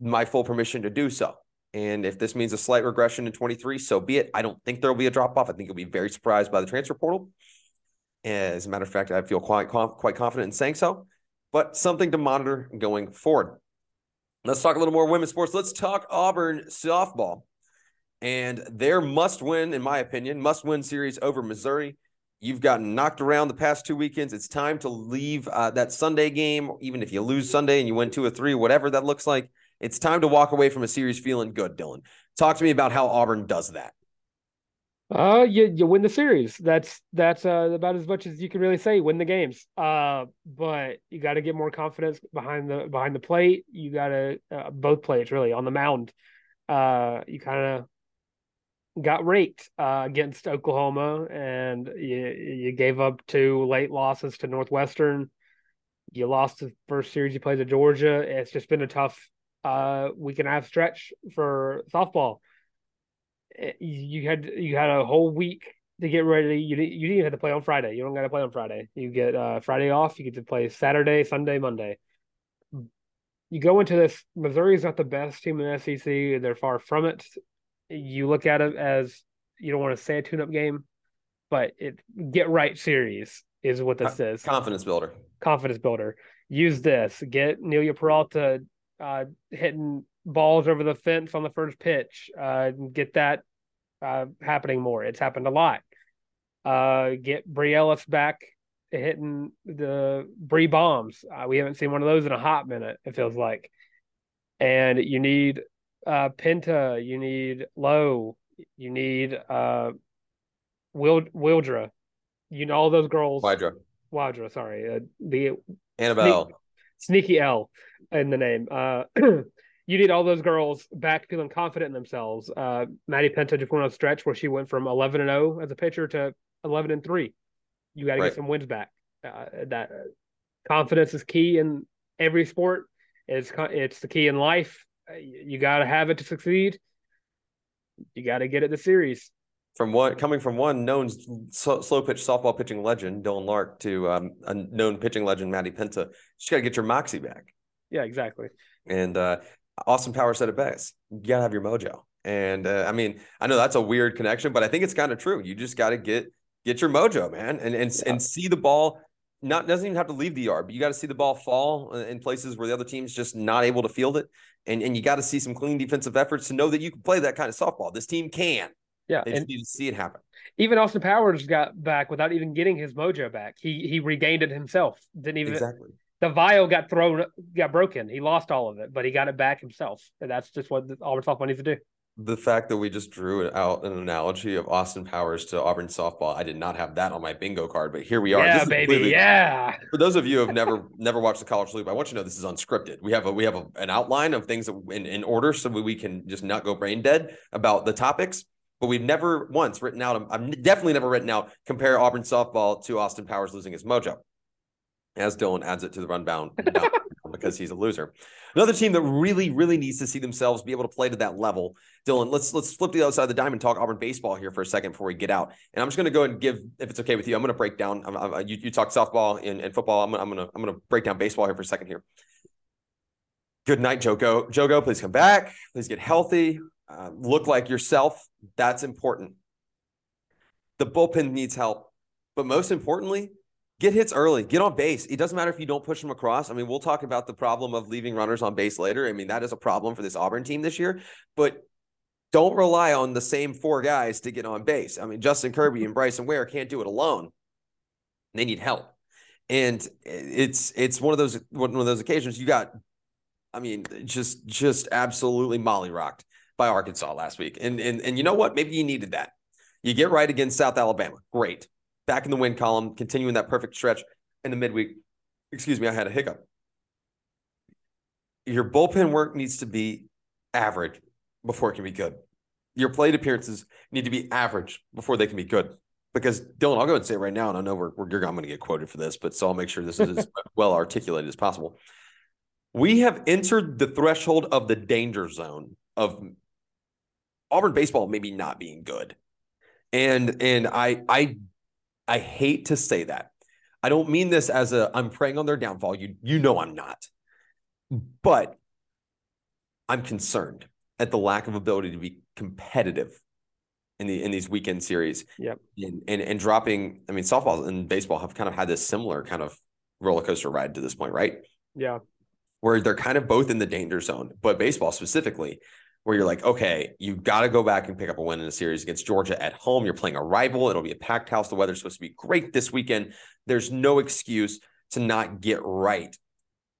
my full permission to do so. And if this means a slight regression in 23, so be it. I don't think there'll be a drop off. I think you'll be very surprised by the transfer portal. As a matter of fact, I feel quite quite confident in saying so. But something to monitor going forward. Let's talk a little more women's sports. Let's talk Auburn softball and their must win, in my opinion, must win series over Missouri. You've gotten knocked around the past two weekends. It's time to leave uh, that Sunday game, even if you lose Sunday and you win two or three, whatever that looks like. It's time to walk away from a series feeling good, Dylan. Talk to me about how Auburn does that. Uh, you you win the series. That's that's uh, about as much as you can really say. Win the games. Uh, but you got to get more confidence behind the behind the plate. You got to uh, both plates really on the mound. Uh, you kind of got raked uh, against Oklahoma, and you you gave up two late losses to Northwestern. You lost the first series you played to Georgia. It's just been a tough uh, week and a half stretch for softball. Eh, you had you had a whole week to get ready. You you didn't have to play on Friday. You don't got to play on Friday. You get uh, Friday off. You get to play Saturday, Sunday, Monday. You go into this. Missouri's not the best team in the SEC. They're far from it you look at it as you don't want to say a tune-up game, but it get right series is what this is. Confidence builder. Confidence builder. Use this. Get Nelia Peralta uh, hitting balls over the fence on the first pitch. Uh, get that uh, happening more. It's happened a lot. Uh, get Bri Ellis back hitting the Bri bombs. Uh, we haven't seen one of those in a hot minute. It feels like, and you need uh, Penta, you need Lowe, you need uh, Wild, Wildra, you know all those girls. Wydra. Wydra, sorry, uh, the Annabelle, sneak, sneaky L in the name. <clears throat> Uh, you need all those girls back feeling confident in themselves. Uh, Maddie Penta just went on a stretch where she went from 11 and 0 as a pitcher to 11 and 3. You got to right. get some wins back. Uh, that confidence is key in every sport. It's it's the key in life you got to have it to succeed. You got to get it the series. From what coming from one known slow, slow pitch softball pitching legend Dylan Larck to um, a known pitching legend Maddie Penta, you just got to get your moxie back. Yeah, exactly. And uh, Austin Power said it best: you got to have your mojo. And uh, I mean, I know that's a weird connection, but I think it's kind of true. You just got to get get your mojo, man, and and yeah. and see the ball not doesn't even have to leave the yard, but you got to see the ball fall in places where the other team's just not able to field it, and and you got to see some clean defensive efforts to know that you can play that kind of softball. This team can. Yeah, they just need to see it happen. Even Austin Powers got back without even getting his mojo back. He he regained it himself. Didn't even exactly. The vial got thrown, got broken. He lost all of it, but he got it back himself, and that's just what Auburn softball needs to do. The fact that we just drew out an analogy of Austin Powers to Auburn softball, I did not have that on my bingo card, but here we are. Yeah, baby, yeah. For those of you who have never <laughs> never watched the College Loop, I want you to know this is unscripted. We have a we have a, an outline of things that in, in order, so we can just not go brain dead about the topics but we've never once written out. I've definitely never written out compare Auburn softball to Austin Powers losing his mojo as Dylan adds it to the rundown <laughs> because he's a loser. Another team that really, really needs to see themselves be able to play to that level. Dylan, let's let's flip the other side of the diamond, talk Auburn baseball here for a second before we get out. And I'm just going to go and give, if it's okay with you, I'm going to break down. I'm, I'm, you, you talk softball and, and football. I'm, I'm going to I'm going to break down baseball here for a second here. Good night, Jogo. Jogo, please come back. Please get healthy. Uh, look like yourself. That's important. The bullpen needs help, but most importantly, get hits early, get on base. It doesn't matter if you don't push them across. I mean, we'll talk about the problem of leaving runners on base later. I mean, that is a problem for this Auburn team this year, but don't rely on the same four guys to get on base. I mean, Justin Kirby and Bryson Ware can't do it alone. They need help. And it's it's one of those one of those occasions you got I mean, just just absolutely molly rocked by Arkansas last week. And and and you know what? Maybe you needed that. You get right against South Alabama. Great back in the win column, continuing that perfect stretch in the midweek. Excuse me, I had a hiccup. Your bullpen work needs to be average before it can be good. Your plate appearances need to be average before they can be good. Because Dylan, I'll go and say it right now, and I know we're, we're I'm going to get quoted for this, but so I'll make sure this is as <laughs> well articulated as possible. We have entered the threshold of the danger zone of Auburn baseball maybe not being good. And and I I I hate to say that. I don't mean this as a I'm preying on their downfall. You you know I'm not. But I'm concerned at the lack of ability to be competitive in the in these weekend series. Yep. And and, and dropping, I mean, softball and baseball have kind of had this similar kind of roller coaster ride to this point, right? Yeah. Where they're kind of both in the danger zone, but baseball specifically, where you're like, okay, you got to go back and pick up a win in a series against Georgia at home. You're playing a rival. It'll be a packed house. The weather's supposed to be great this weekend. There's no excuse to not get right,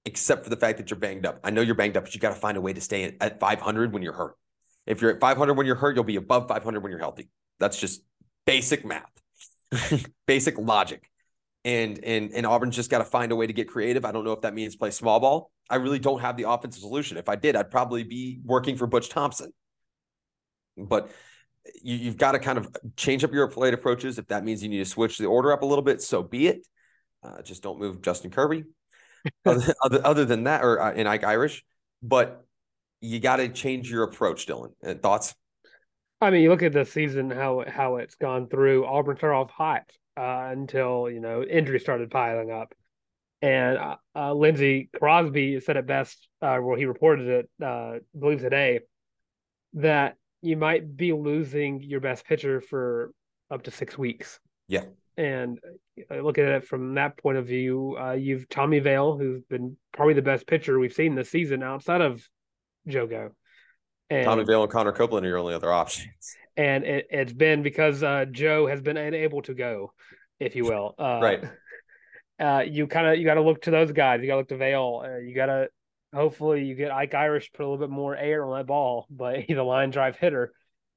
except for the fact that you're banged up. I know you're banged up, but you got to find a way to stay at 500 when you're hurt. If you're at 500 when you're hurt, you'll be above 500 when you're healthy. That's just basic math, <laughs> basic logic. And and and Auburn's just got to find a way to get creative. I don't know if that means play small ball. I really don't have the offensive solution. If I did, I'd probably be working for Butch Thompson. But you, have got to kind of change up your plate approaches. If that means you need to switch the order up a little bit, so be it. Uh, just don't move Justin Kirby. <laughs> other, other, other, than that, or uh, in Ike Irish, but you got to change your approach, Dylan. And thoughts? I mean, you look at the season how how it's gone through. Auburn started off hot uh, until you know injuries started piling up. And uh, uh, Lindsey Crosby said it best, uh, well, he reported it, uh, I believe today, that you might be losing your best pitcher for up to six weeks. Yeah. And uh, looking at it from that point of view, uh, you've Tommy Vail, who's been probably the best pitcher we've seen this season outside of Jogo. And, Tommy Vail and Connor Copeland are your only other options. And it, has been because uh, Joe has been unable to go, if you will. Uh, right uh, you kind of you got to look to those guys. You got to look to Vail. Uh, you got to hopefully you get Ike Irish put a little bit more air on that ball, but <laughs> he's a line drive hitter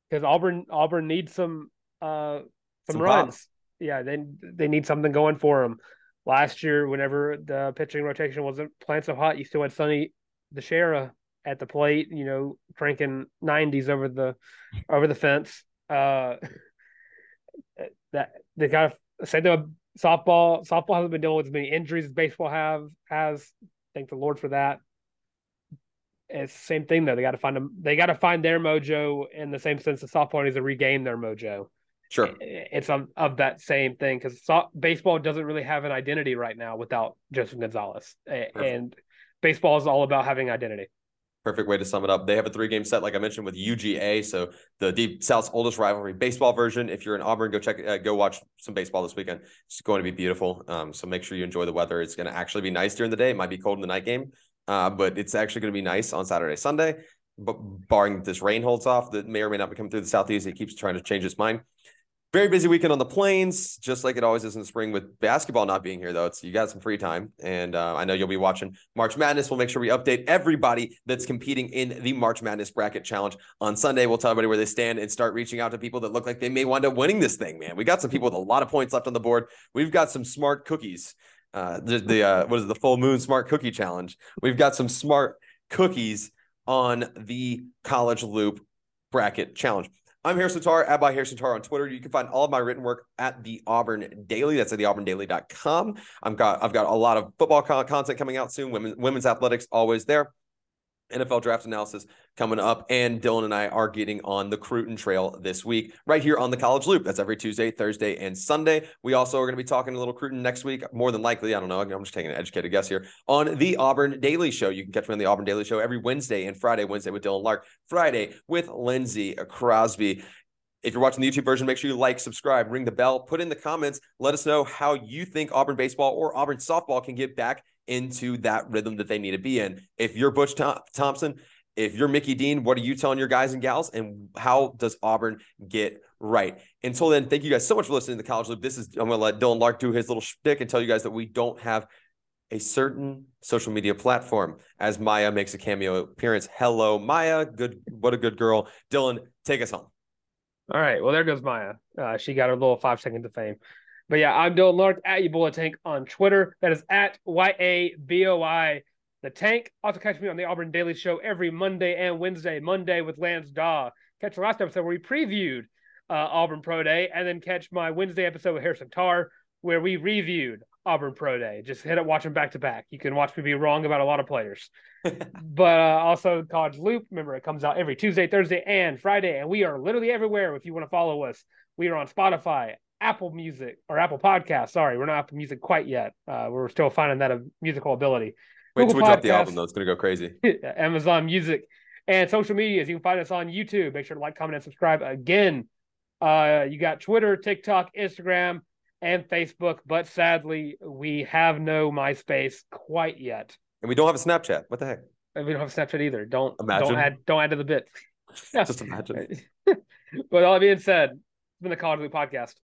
because Auburn Auburn needs some uh some, some runs. Pop. Yeah, they they need something going for them. Last year, whenever the pitching rotation wasn't playing so hot, you still had Sonny DiChiara at the plate. You know, cranking nineties over the over the fence. Uh, <laughs> that they got to say the softball softball hasn't been dealing with as many injuries as baseball have has. Thank the Lord for that. It's the same thing though. They got to find them. They got to find their mojo in the same sense that softball needs to regain their mojo. Sure, it's of, of that same thing because so, baseball doesn't really have an identity right now without Joseph Gonzalez, Perfect. and baseball is all about having identity perfect way to sum it up. They have a three game set, like I mentioned, with UGA. So the Deep South's oldest rivalry baseball version. If you're in Auburn, go check, uh, go watch some baseball this weekend. It's going to be beautiful. Um, so make sure you enjoy the weather. It's going to actually be nice during the day. It might be cold in the night game, uh, but it's actually going to be nice on Saturday, Sunday. But barring this rain holds off, that may or may not be coming through the southeast. It keeps trying to change its mind. Very busy weekend on the plains, just like it always is in the spring with basketball not being here, though. It's you got some free time. And uh, I know you'll be watching March Madness. We'll make sure we update everybody that's competing in the March Madness Bracket Challenge on Sunday. We'll tell everybody where they stand and start reaching out to people that look like they may wind up winning this thing, man. We got some people with a lot of points left on the board. We've got some smart cookies. Uh, the, the uh, what is it, the full moon smart cookie challenge? We've got some smart cookies on the college loop bracket challenge. I'm Harrison Tarr, at by Harrison Tarr on Twitter. You can find all of my written work at the Auburn Daily. That's at theauburndaily.com. I've got I've got a lot of football content coming out soon. Women, women's athletics always there. NFL draft analysis coming up, and Dylan and I are getting on the Cruton Trail this week, right here on the College Loop. That's every Tuesday, Thursday, and Sunday. We also are going to be talking a little Cruton next week, more than likely. I don't know. I'm just taking an educated guess here on the Auburn Daily Show. You can catch me on the Auburn Daily Show every Wednesday and Friday. Wednesday with Dylan Larck, Friday with Lindsey Crosby. If you're watching the YouTube version, make sure you like, subscribe, ring the bell, put in the comments. Let us know how you think Auburn baseball or Auburn softball can get back into that rhythm that they need to be in. If you're Butch Thompson, if you're Mickey Dean, what are you telling your guys and gals? And how does Auburn get right? Until then, thank you guys so much for listening to the College Loop. This is, I'm going to let Dylan Larck do his little shtick and tell you guys that we don't have a certain social media platform as Maya makes a cameo appearance. Hello, Maya. Good. What a good girl. Dylan, take us home. All right. Well, there goes Maya. Uh, she got her little five seconds of fame. But yeah, I'm Dylan Larck at you bullet tank on Twitter. That is at Y A B O I the tank. Also catch me on the Auburn Daily Show every Monday and Wednesday. Monday with Lance Daw. Catch the last episode where we previewed uh, Auburn Pro Day, and then catch my Wednesday episode with Harrison Tarr where we reviewed Auburn Pro Day. Just hit it, watch them back to back. You can watch me be wrong about a lot of players. <laughs> but uh, also College Loop. Remember, it comes out every Tuesday, Thursday, and Friday, and we are literally everywhere. If you want to follow us, we are on Spotify, Apple Music or Apple Podcast. Sorry, we're not Apple Music quite yet. Uh, we're still finding that a musical ability. Wait Google till we Podcast, drop the album though; it's gonna go crazy. <laughs> Amazon Music and social medias. You can find us on YouTube. Make sure to like, comment, and subscribe. Again, uh, you got Twitter, TikTok, Instagram, and Facebook. But sadly, we have no MySpace quite yet, and we don't have a Snapchat. What the heck? And we don't have Snapchat either. Don't imagine. Don't add. Don't add to the bit. <laughs> Just imagine. <laughs> but all that being said, it's been the College Loop Podcast.